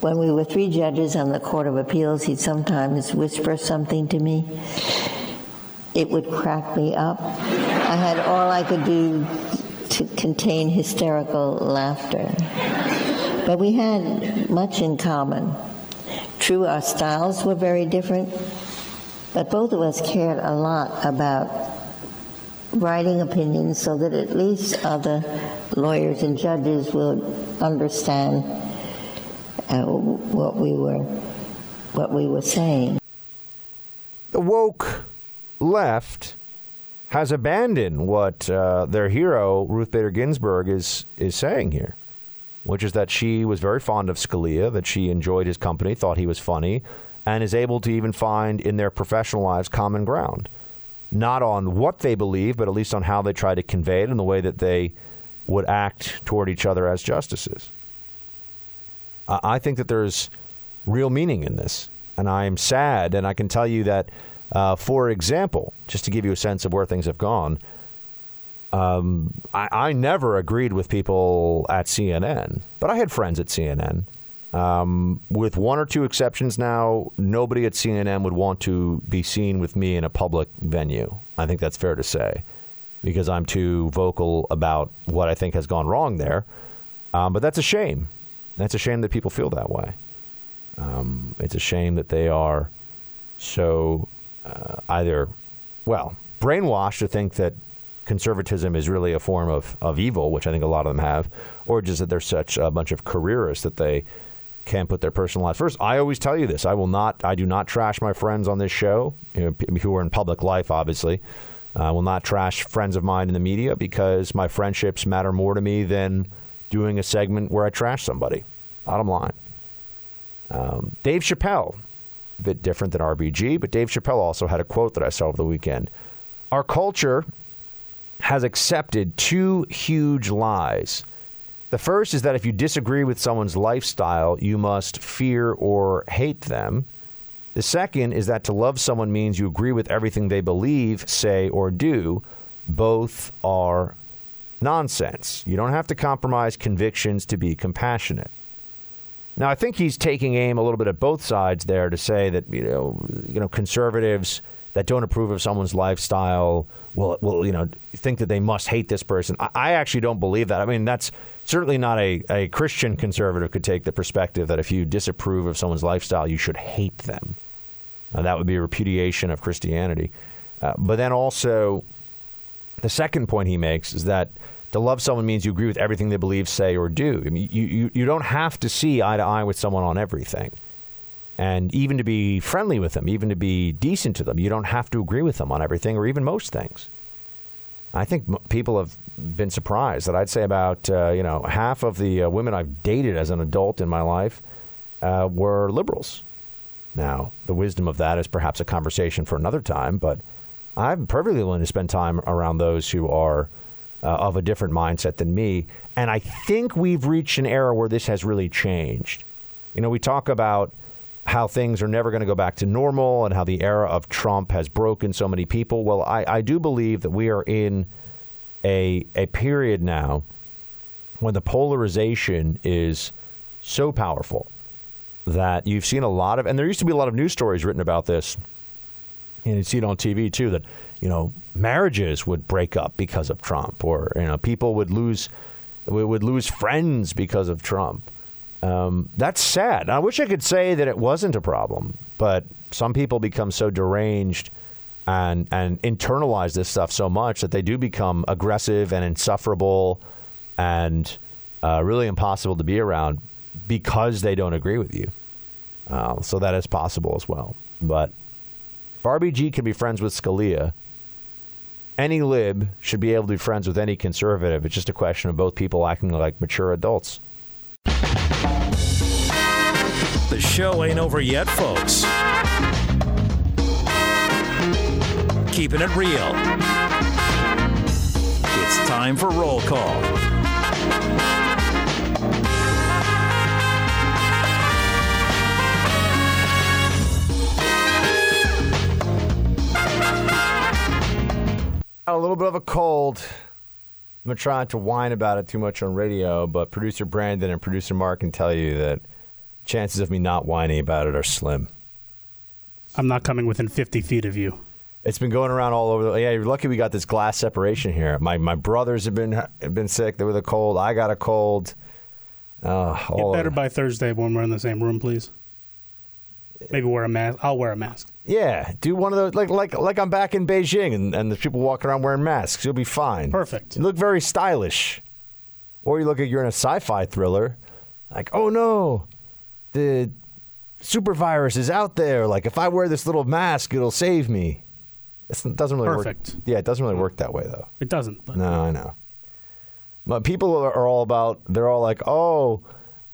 When we were three judges on the Court of Appeals, he'd sometimes whisper something to me. It would crack me up. I had all I could do to contain hysterical laughter. But we had much in common. True, our styles were very different, but both of us cared a lot about writing opinions so that at least other lawyers and judges would understand uh, what we were what we were saying. The woke left has abandoned what uh, their hero Ruth Bader Ginsburg is is saying here which is that she was very fond of Scalia, that she enjoyed his company, thought he was funny, and is able to even find in their professional lives common ground. Not on what they believe, but at least on how they try to convey it and the way that they would act toward each other as justices. I think that there's real meaning in this. And I'm sad, and I can tell you that, uh, for example, just to give you a sense of where things have gone, um, I, I, never agreed with people at CNN, but I had friends at CNN. Um, with one or two exceptions now, nobody at CNN would want to be seen with me in a public venue. I think that's fair to say because I'm too vocal about what I think has gone wrong there. Um, but that's a shame. That's a shame that people feel that way. Um, it's a shame that they are so uh, either, well, brainwashed to think that conservatism is really a form of, of evil, which I think a lot of them have, or just that they're such a bunch of careerists that they can't put their personal lives first. I always tell you this: I will not, I do not trash my friends on this show, you know, who are in public life, obviously. I will not trash friends of mine in the media because my friendships matter more to me than doing a segment where I trash somebody. Bottom line. Um, Dave Chappelle, a bit different than RBG, but Dave Chappelle also had a quote that I saw over the weekend. Our culture has accepted two huge lies. The first is that if you disagree with someone's lifestyle, you must fear or hate them. The second is that to love someone means you agree with everything they believe, say, or do. Both are nonsense. You don't have to compromise convictions to be compassionate. Now, I think he's taking aim a little bit at both sides there to say that you know, you know, conservatives that don't approve of someone's lifestyle will, will you know, think that they must hate this person. I, I actually don't believe that. I mean, that's certainly not a, a Christian conservative could take the perspective that if you disapprove of someone's lifestyle, you should hate them. That would be a repudiation of Christianity. Uh, but then also, the second point he makes is that to love someone means you agree with everything they believe, say, or do. I mean, you, you, you don't have to see eye to eye with someone on everything. And even to be friendly with them, even to be decent to them, you don't have to agree with them on everything or even most things. I think m- people have been surprised that I'd say about uh, you know half of the uh, women I've dated as an adult in my life uh, were liberals. Now, the wisdom of that is perhaps a conversation for another time, but I'm perfectly willing to spend time around those who are uh, of a different mindset than me. And I think we've reached an era where this has really changed. You know, we talk about how things are never going to go back to normal and how the era of Trump has broken so many people. Well, I, I do believe that we are in a, a period now when the polarization is so powerful that you've seen a lot of, and there used to be a lot of news stories written about this, and you see it on TV too, that, you know, marriages would break up because of Trump, or, you know, people would lose, would lose friends because of Trump. Um, that's sad. I wish I could say that it wasn't a problem, but some people become so deranged and and internalize this stuff so much that they do become aggressive and insufferable and uh, really impossible to be around because they don't agree with you. Uh, so that is possible as well. But if RBG can be friends with Scalia, any lib should be able to be friends with any conservative. It's just a question of both people acting like mature adults. The show ain't over yet, folks. Keeping it real. It's time for roll call. Got a little bit of a cold. I'm not trying to whine about it too much on radio, but producer Brandon and producer Mark can tell you that chances of me not whining about it are slim. I'm not coming within 50 feet of you. It's been going around all over. The, yeah, you're lucky we got this glass separation here. My my brothers have been have been sick. They were the cold. I got a cold. Uh, Get better by Thursday when we're in the same room, please. Maybe wear a mask. I'll wear a mask. Yeah, do one of those like like like I'm back in Beijing and, and the people walking around wearing masks. You'll be fine. Perfect. You look very stylish. Or you look like you're in a sci-fi thriller, like oh no, the super virus is out there. Like if I wear this little mask, it'll save me. It's, it doesn't really Perfect. work. Yeah, it doesn't really work that way though. It doesn't. But No, I know. But people are, are all about. They're all like, "Oh,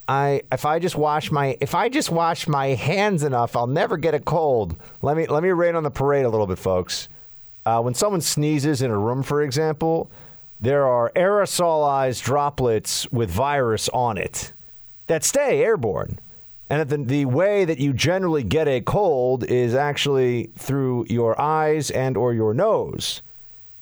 I if I just wash my if I just wash my hands enough, I'll never get a cold." Let me let me rain on the parade a little bit, folks. Uh, when someone sneezes in a room, for example, there are aerosolized droplets with virus on it that stay airborne. And that the, the way that you generally get a cold is actually through your eyes and or your nose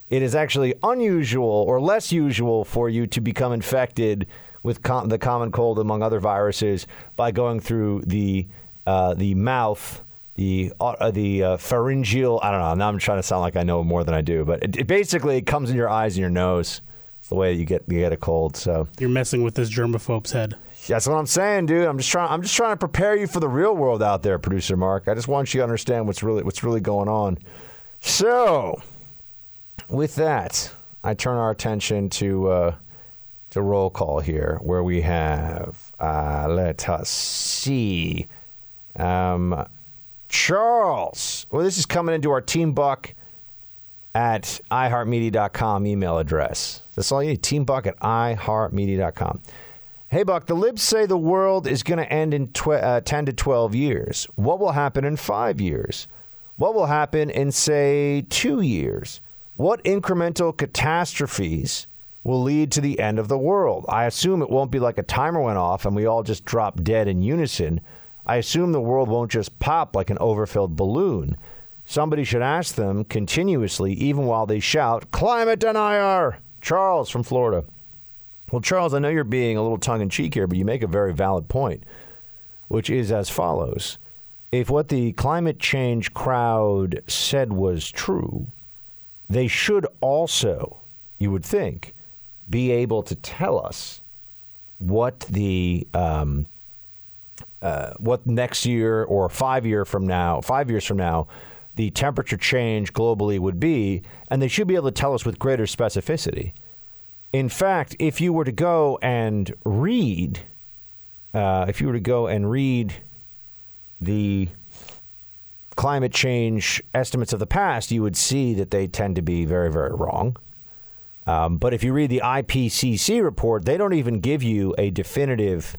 it is actually unusual or less usual for you to become infected with com- the common cold among other viruses by going through the uh, the mouth, the uh, the uh, pharyngeal. I don't know. Now I'm trying to sound like I know more than I do, but it, it basically it comes in your eyes and your nose. It's the way you get you get a cold. So You're messing with this germaphobe's head. That's what I'm saying, dude. I'm just trying. I'm just trying to prepare you for the real world out there, producer Mark. I just want you to understand what's really what's really going on. So, with that, I turn our attention to uh, to roll call here, where we have uh, let us see, um, Charles. Well, this is coming into our Team Buck at iHeartMedia.com email address. That's all you need. Team Buck at iHeartMedia.com. Hey, Buck, the libs say the world is going to end in tw- uh, 10 to 12 years. What will happen in five years? What will happen in, say, two years? What incremental catastrophes will lead to the end of the world? I assume it won't be like a timer went off and we all just drop dead in unison. I assume the world won't just pop like an overfilled balloon. Somebody should ask them continuously, even while they shout, Climate denier! Charles from Florida. Well, Charles, I know you're being a little tongue in cheek here, but you make a very valid point, which is as follows if what the climate change crowd said was true, they should also, you would think, be able to tell us what the um, uh, what next year or five year from now, five years from now, the temperature change globally would be, and they should be able to tell us with greater specificity. In fact, if you were to go and read, uh, if you were to go and read the climate change estimates of the past, you would see that they tend to be very, very wrong. Um, but if you read the IPCC report, they don't even give you a definitive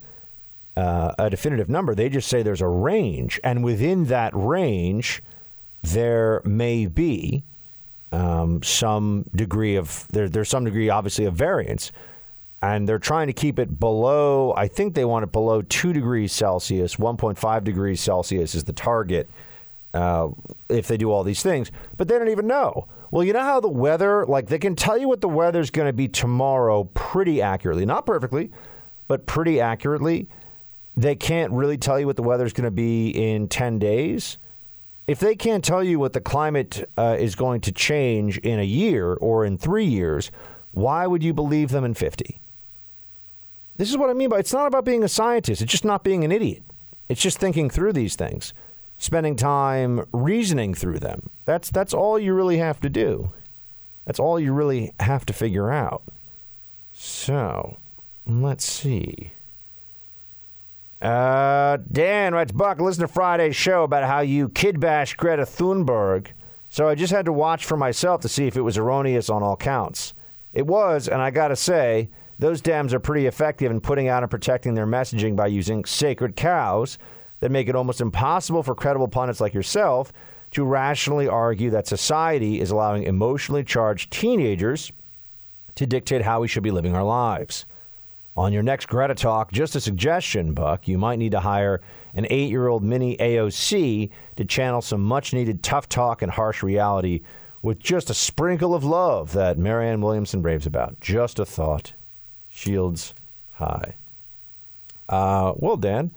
uh, a definitive number. They just say there's a range, and within that range, there may be um, some degree of there, there's some degree, obviously, of variance, and they're trying to keep it below. I think they want it below two degrees Celsius. 1.5 degrees Celsius is the target uh, if they do all these things, but they don't even know. Well, you know how the weather, like they can tell you what the weather's going to be tomorrow pretty accurately, not perfectly, but pretty accurately. They can't really tell you what the weather's going to be in 10 days. If they can't tell you what the climate uh, is going to change in a year or in three years, why would you believe them in 50? This is what I mean by it's not about being a scientist, it's just not being an idiot. It's just thinking through these things, spending time reasoning through them. That's that's all you really have to do. That's all you really have to figure out. So, let's see. Uh, Dan writes, Buck, listen to Friday's show about how you kid bash Greta Thunberg. So I just had to watch for myself to see if it was erroneous on all counts. It was, and I got to say, those Dems are pretty effective in putting out and protecting their messaging by using sacred cows that make it almost impossible for credible pundits like yourself to rationally argue that society is allowing emotionally charged teenagers to dictate how we should be living our lives. On your next Greta talk, just a suggestion, Buck, you might need to hire an eight year old mini AOC to channel some much needed tough talk and harsh reality with just a sprinkle of love that Marianne Williamson raves about. Just a thought. Shields high. Uh, well, Dan,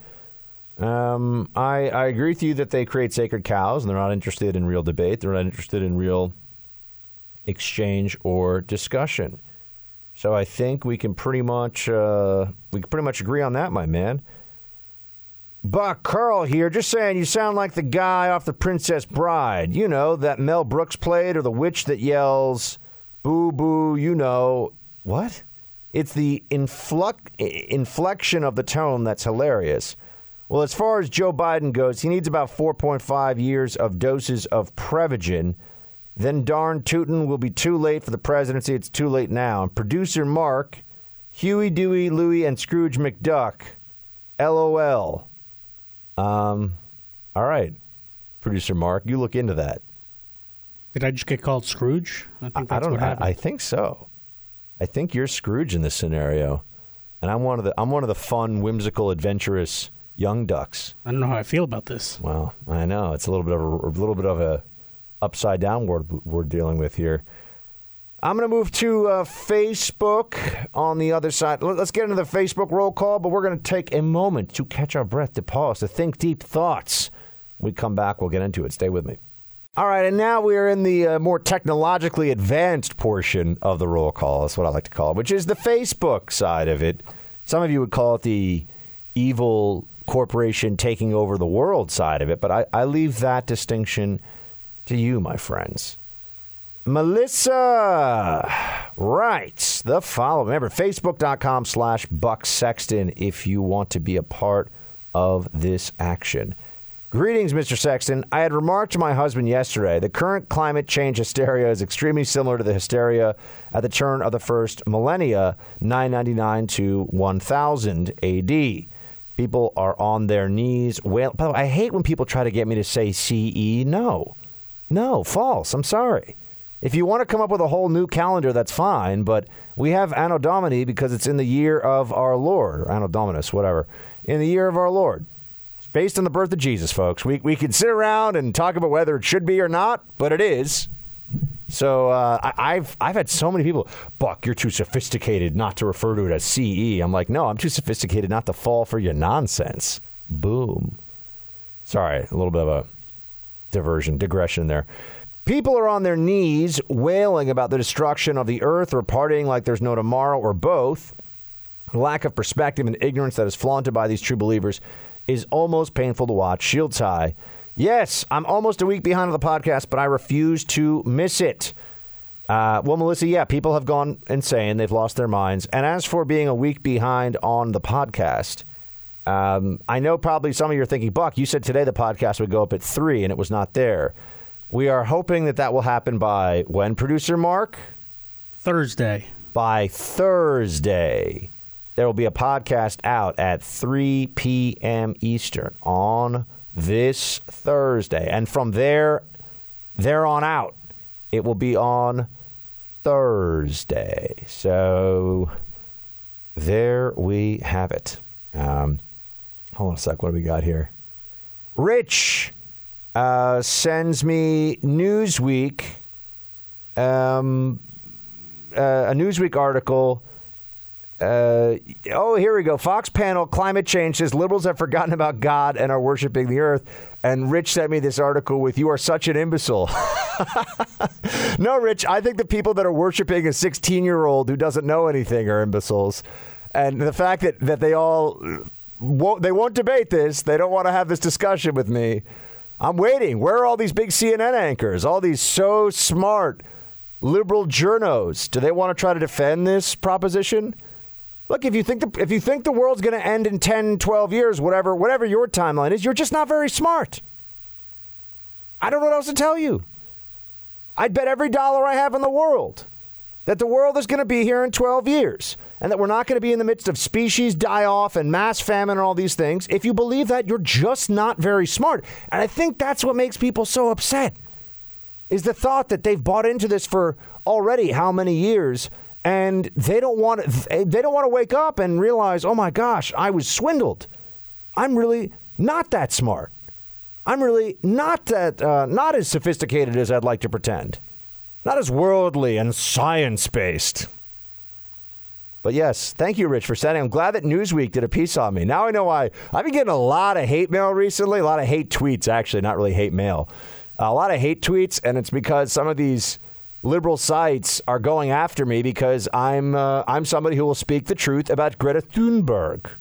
um, I, I agree with you that they create sacred cows and they're not interested in real debate. They're not interested in real exchange or discussion. So I think we can pretty much uh, we can pretty much agree on that, my man. Buck Carl here, just saying you sound like the guy off the Princess Bride. You know that Mel Brooks played, or the witch that yells, "Boo boo!" You know what? It's the influx, inflection of the tone that's hilarious. Well, as far as Joe Biden goes, he needs about 4.5 years of doses of Prevagen then darn tootin' will be too late for the presidency. It's too late now. And producer Mark, Huey, Dewey, Louie, and Scrooge McDuck. LOL. Um, all right, producer Mark, you look into that. Did I just get called Scrooge? I think I don't. I. I think so. I think you're Scrooge in this scenario, and I'm one of the. I'm one of the fun, whimsical, adventurous young ducks. I don't know how I feel about this. Well, I know it's a little bit of a, a little bit of a upside down world we're dealing with here. I'm going to move to uh, Facebook on the other side. Let- Let's get into the Facebook roll call, but we're going to take a moment to catch our breath, to pause, to think deep thoughts. When we come back, we'll get into it. Stay with me. All right, and now we are in the uh, more technologically advanced portion of the roll call. That's what I like to call it, which is the Facebook side of it. Some of you would call it the evil corporation taking over the world side of it, but I, I leave that distinction to you, my friends. Melissa writes the following. Remember, facebook.com slash Buck Sexton if you want to be a part of this action. Greetings, Mr. Sexton. I had remarked to my husband yesterday the current climate change hysteria is extremely similar to the hysteria at the turn of the first millennia, 999 to 1000 AD. People are on their knees. Well, by the way, I hate when people try to get me to say CE. No. No, false. I'm sorry. If you want to come up with a whole new calendar, that's fine, but we have Anno Domini because it's in the year of our Lord, or Anno Dominus, whatever, in the year of our Lord. It's based on the birth of Jesus, folks. We, we can sit around and talk about whether it should be or not, but it is. So uh, I, I've I've had so many people, Buck, you're too sophisticated not to refer to it as CE. I'm like, no, I'm too sophisticated not to fall for your nonsense. Boom. Sorry, a little bit of a diversion, digression there. People are on their knees wailing about the destruction of the earth or partying like there's no tomorrow or both. Lack of perspective and ignorance that is flaunted by these true believers is almost painful to watch. Shields high. Yes, I'm almost a week behind on the podcast, but I refuse to miss it. Uh, well, Melissa, yeah, people have gone insane. They've lost their minds. And as for being a week behind on the podcast, um, I know probably some of you are thinking, Buck, you said today the podcast would go up at three, and it was not there. We are hoping that that will happen by when, producer Mark? Thursday. By Thursday. There will be a podcast out at 3 p.m. Eastern on this Thursday. And from there, there on out, it will be on Thursday. So there we have it. Um, hold on a sec. What do we got here? Rich uh, sends me Newsweek, um, uh, a Newsweek article. Uh, oh, here we go. Fox panel climate change says liberals have forgotten about God and are worshiping the earth. And Rich sent me this article with "You are such an imbecile." no, Rich, I think the people that are worshiping a 16 year old who doesn't know anything are imbeciles. And the fact that, that they all won't, they won't debate this, they don't want to have this discussion with me. I'm waiting. Where are all these big CNN anchors? All these so smart liberal journos? Do they want to try to defend this proposition? Look, if you think the, if you think the world's going to end in 10, 12 years, whatever, whatever your timeline is, you're just not very smart. I don't know what else to tell you. I'd bet every dollar I have in the world that the world is going to be here in 12 years and that we're not going to be in the midst of species die off and mass famine and all these things. If you believe that, you're just not very smart. And I think that's what makes people so upset is the thought that they've bought into this for already how many years and they don't want to, they don't want to wake up and realize, "Oh my gosh, I was swindled. I'm really not that smart. I'm really not that uh, not as sophisticated as I'd like to pretend. Not as worldly and science-based." But yes, thank you, Rich, for sending. I'm glad that Newsweek did a piece on me. Now I know why. I've been getting a lot of hate mail recently, a lot of hate tweets, actually, not really hate mail. A lot of hate tweets, and it's because some of these liberal sites are going after me because I'm uh, I'm somebody who will speak the truth about Greta Thunberg,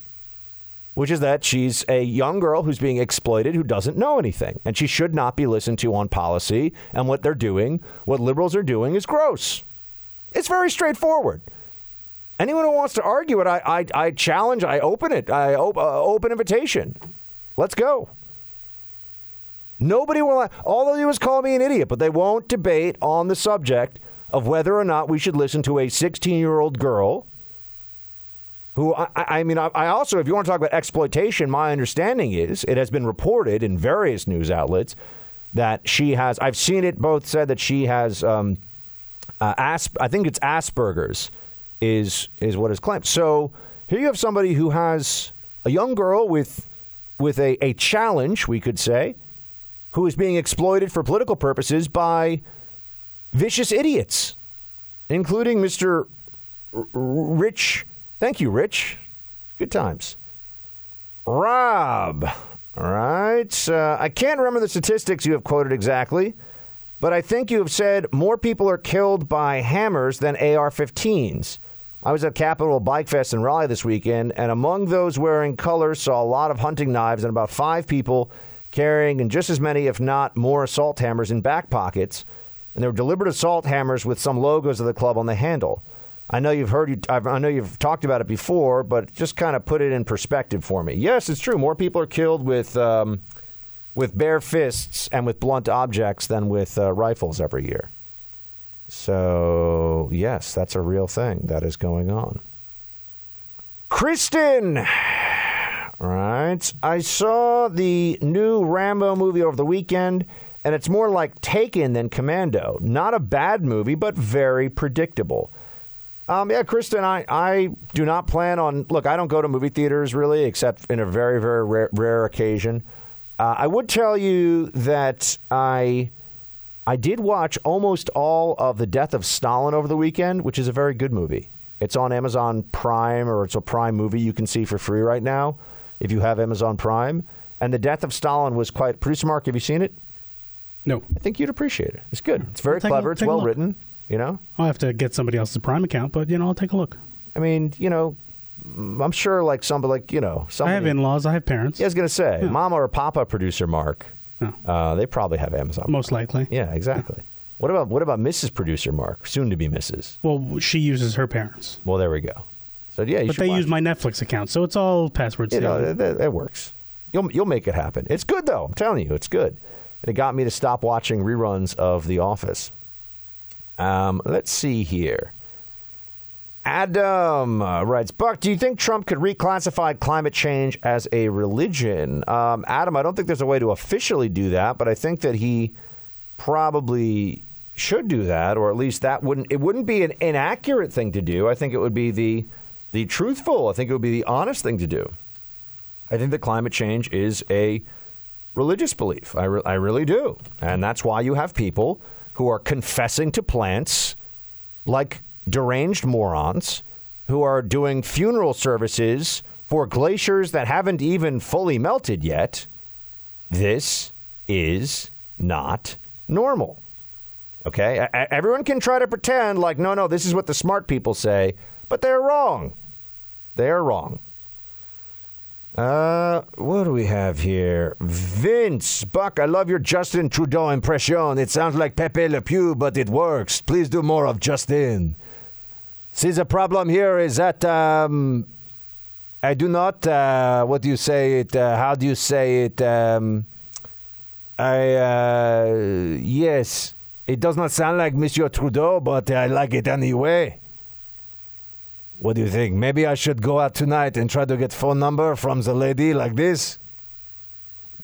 which is that she's a young girl who's being exploited who doesn't know anything, and she should not be listened to on policy. And what they're doing, what liberals are doing, is gross. It's very straightforward. Anyone who wants to argue it, I, I, I challenge, I open it, I op- uh, open invitation. Let's go. Nobody will, all they'll do is call me an idiot, but they won't debate on the subject of whether or not we should listen to a 16 year old girl who, I, I mean, I, I also, if you want to talk about exploitation, my understanding is it has been reported in various news outlets that she has, I've seen it both said that she has, um, uh, asp- I think it's Asperger's is is what is claimed. So here you have somebody who has a young girl with with a, a challenge, we could say, who is being exploited for political purposes by vicious idiots, including Mr. R- Rich. Thank you, Rich. Good times. Rob. All right. Uh, I can't remember the statistics you have quoted exactly, but I think you have said more people are killed by hammers than AR 15s. I was at Capitol Bike Fest in Raleigh this weekend, and among those wearing colors, saw a lot of hunting knives and about five people carrying and just as many, if not more, assault hammers in back pockets. And they were deliberate assault hammers with some logos of the club on the handle. I know you've heard, I've, I know you've talked about it before, but just kind of put it in perspective for me. Yes, it's true. More people are killed with um, with bare fists and with blunt objects than with uh, rifles every year. So, yes, that's a real thing that is going on. Kristen! Right. I saw the new Rambo movie over the weekend, and it's more like Taken than Commando. Not a bad movie, but very predictable. Um, yeah, Kristen, I, I do not plan on. Look, I don't go to movie theaters really, except in a very, very rare, rare occasion. Uh, I would tell you that I I did watch almost all of The Death of Stalin over the weekend, which is a very good movie. It's on Amazon Prime or it's a Prime movie you can see for free right now if you have Amazon Prime. And the death of Stalin was quite. Producer Mark, have you seen it? No. I think you'd appreciate it. It's good. It's very a- clever. It's well written. You know. I'll have to get somebody else's Prime account, but you know, I'll take a look. I mean, you know, I'm sure like somebody like you know, somebody, I have in-laws. I have parents. Yeah, I was gonna say, Mama or Papa producer Mark. Uh, they probably have Amazon. Most likely. Yeah, exactly. What about what about Mrs. Producer Mark, soon to be Mrs. Well, she uses her parents, Well, there we go. So yeah, you but they use my Netflix account, so it's all password You know, that works. You'll you'll make it happen. It's good though. I'm telling you, it's good. It got me to stop watching reruns of The Office. Um, let's see here. Adam uh, writes, Buck, do you think Trump could reclassify climate change as a religion? Um, Adam, I don't think there's a way to officially do that, but I think that he probably should do that, or at least that wouldn't it wouldn't be an inaccurate thing to do. I think it would be the the truthful. I think it would be the honest thing to do. I think that climate change is a religious belief. I, re- I really do. And that's why you have people who are confessing to plants like deranged morons who are doing funeral services for glaciers that haven't even fully melted yet. This is not normal. Okay? E- Everyone can try to pretend like, no, no, this is what the smart people say, but they're wrong. They're wrong. Uh, what do we have here? Vince Buck, I love your Justin Trudeau impression. It sounds like Pepe Le Pew, but it works. Please do more of Justin. See, the problem here is that um, I do not. Uh, what do you say it? Uh, how do you say it? Um, I uh, yes, it does not sound like Monsieur Trudeau, but I like it anyway. What do you think? Maybe I should go out tonight and try to get phone number from the lady like this.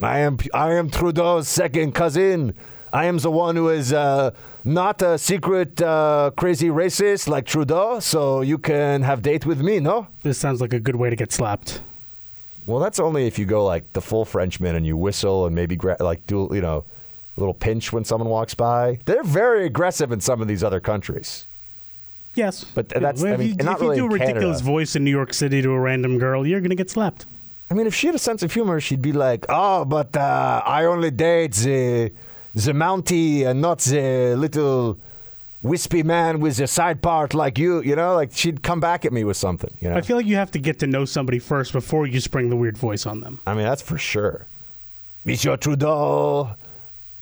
I am I am Trudeau's second cousin. I am the one who is uh, not a secret uh, crazy racist like Trudeau, so you can have date with me, no? This sounds like a good way to get slapped. Well, that's only if you go like the full Frenchman and you whistle and maybe gra- like do you know a little pinch when someone walks by. They're very aggressive in some of these other countries. Yes, But that's if I mean you, not if you do a ridiculous Canada. voice in New York City to a random girl, you're gonna get slapped. I mean, if she had a sense of humor, she'd be like, "Oh, but uh, I only date the the Mountie and not the little wispy man with a side part like you." You know, like she'd come back at me with something. You know, I feel like you have to get to know somebody first before you spring the weird voice on them. I mean, that's for sure. Monsieur Trudeau,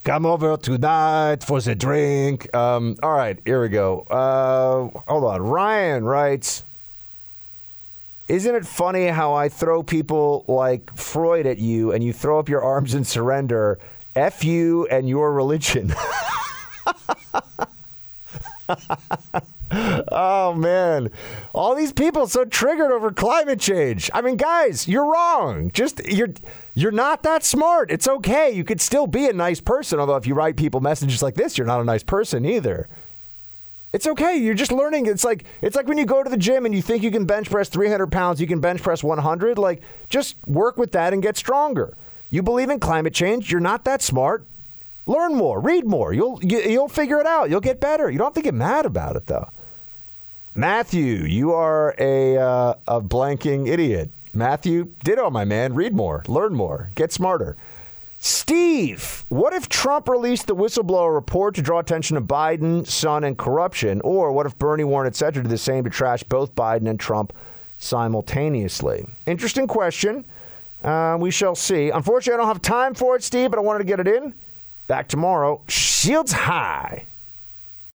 come over tonight for the drink. Um, all right, here we go. Uh, hold on. Ryan writes Isn't it funny how I throw people like Freud at you and you throw up your arms and surrender? F you and your religion. oh man, all these people so triggered over climate change. I mean, guys, you're wrong. Just you're you're not that smart. It's okay. You could still be a nice person. Although if you write people messages like this, you're not a nice person either. It's okay. You're just learning. It's like it's like when you go to the gym and you think you can bench press 300 pounds, you can bench press 100. Like just work with that and get stronger. You believe in climate change. You're not that smart. Learn more, read more. You'll you, you'll figure it out. You'll get better. You don't have to get mad about it though. Matthew, you are a uh, a blanking idiot. Matthew, ditto, my man. Read more, learn more, get smarter. Steve, what if Trump released the whistleblower report to draw attention to Biden, Son, and corruption? Or what if Bernie, Warren, etc., did the same to trash both Biden and Trump simultaneously? Interesting question. Uh, we shall see. Unfortunately, I don't have time for it, Steve, but I wanted to get it in. Back tomorrow. Shields high.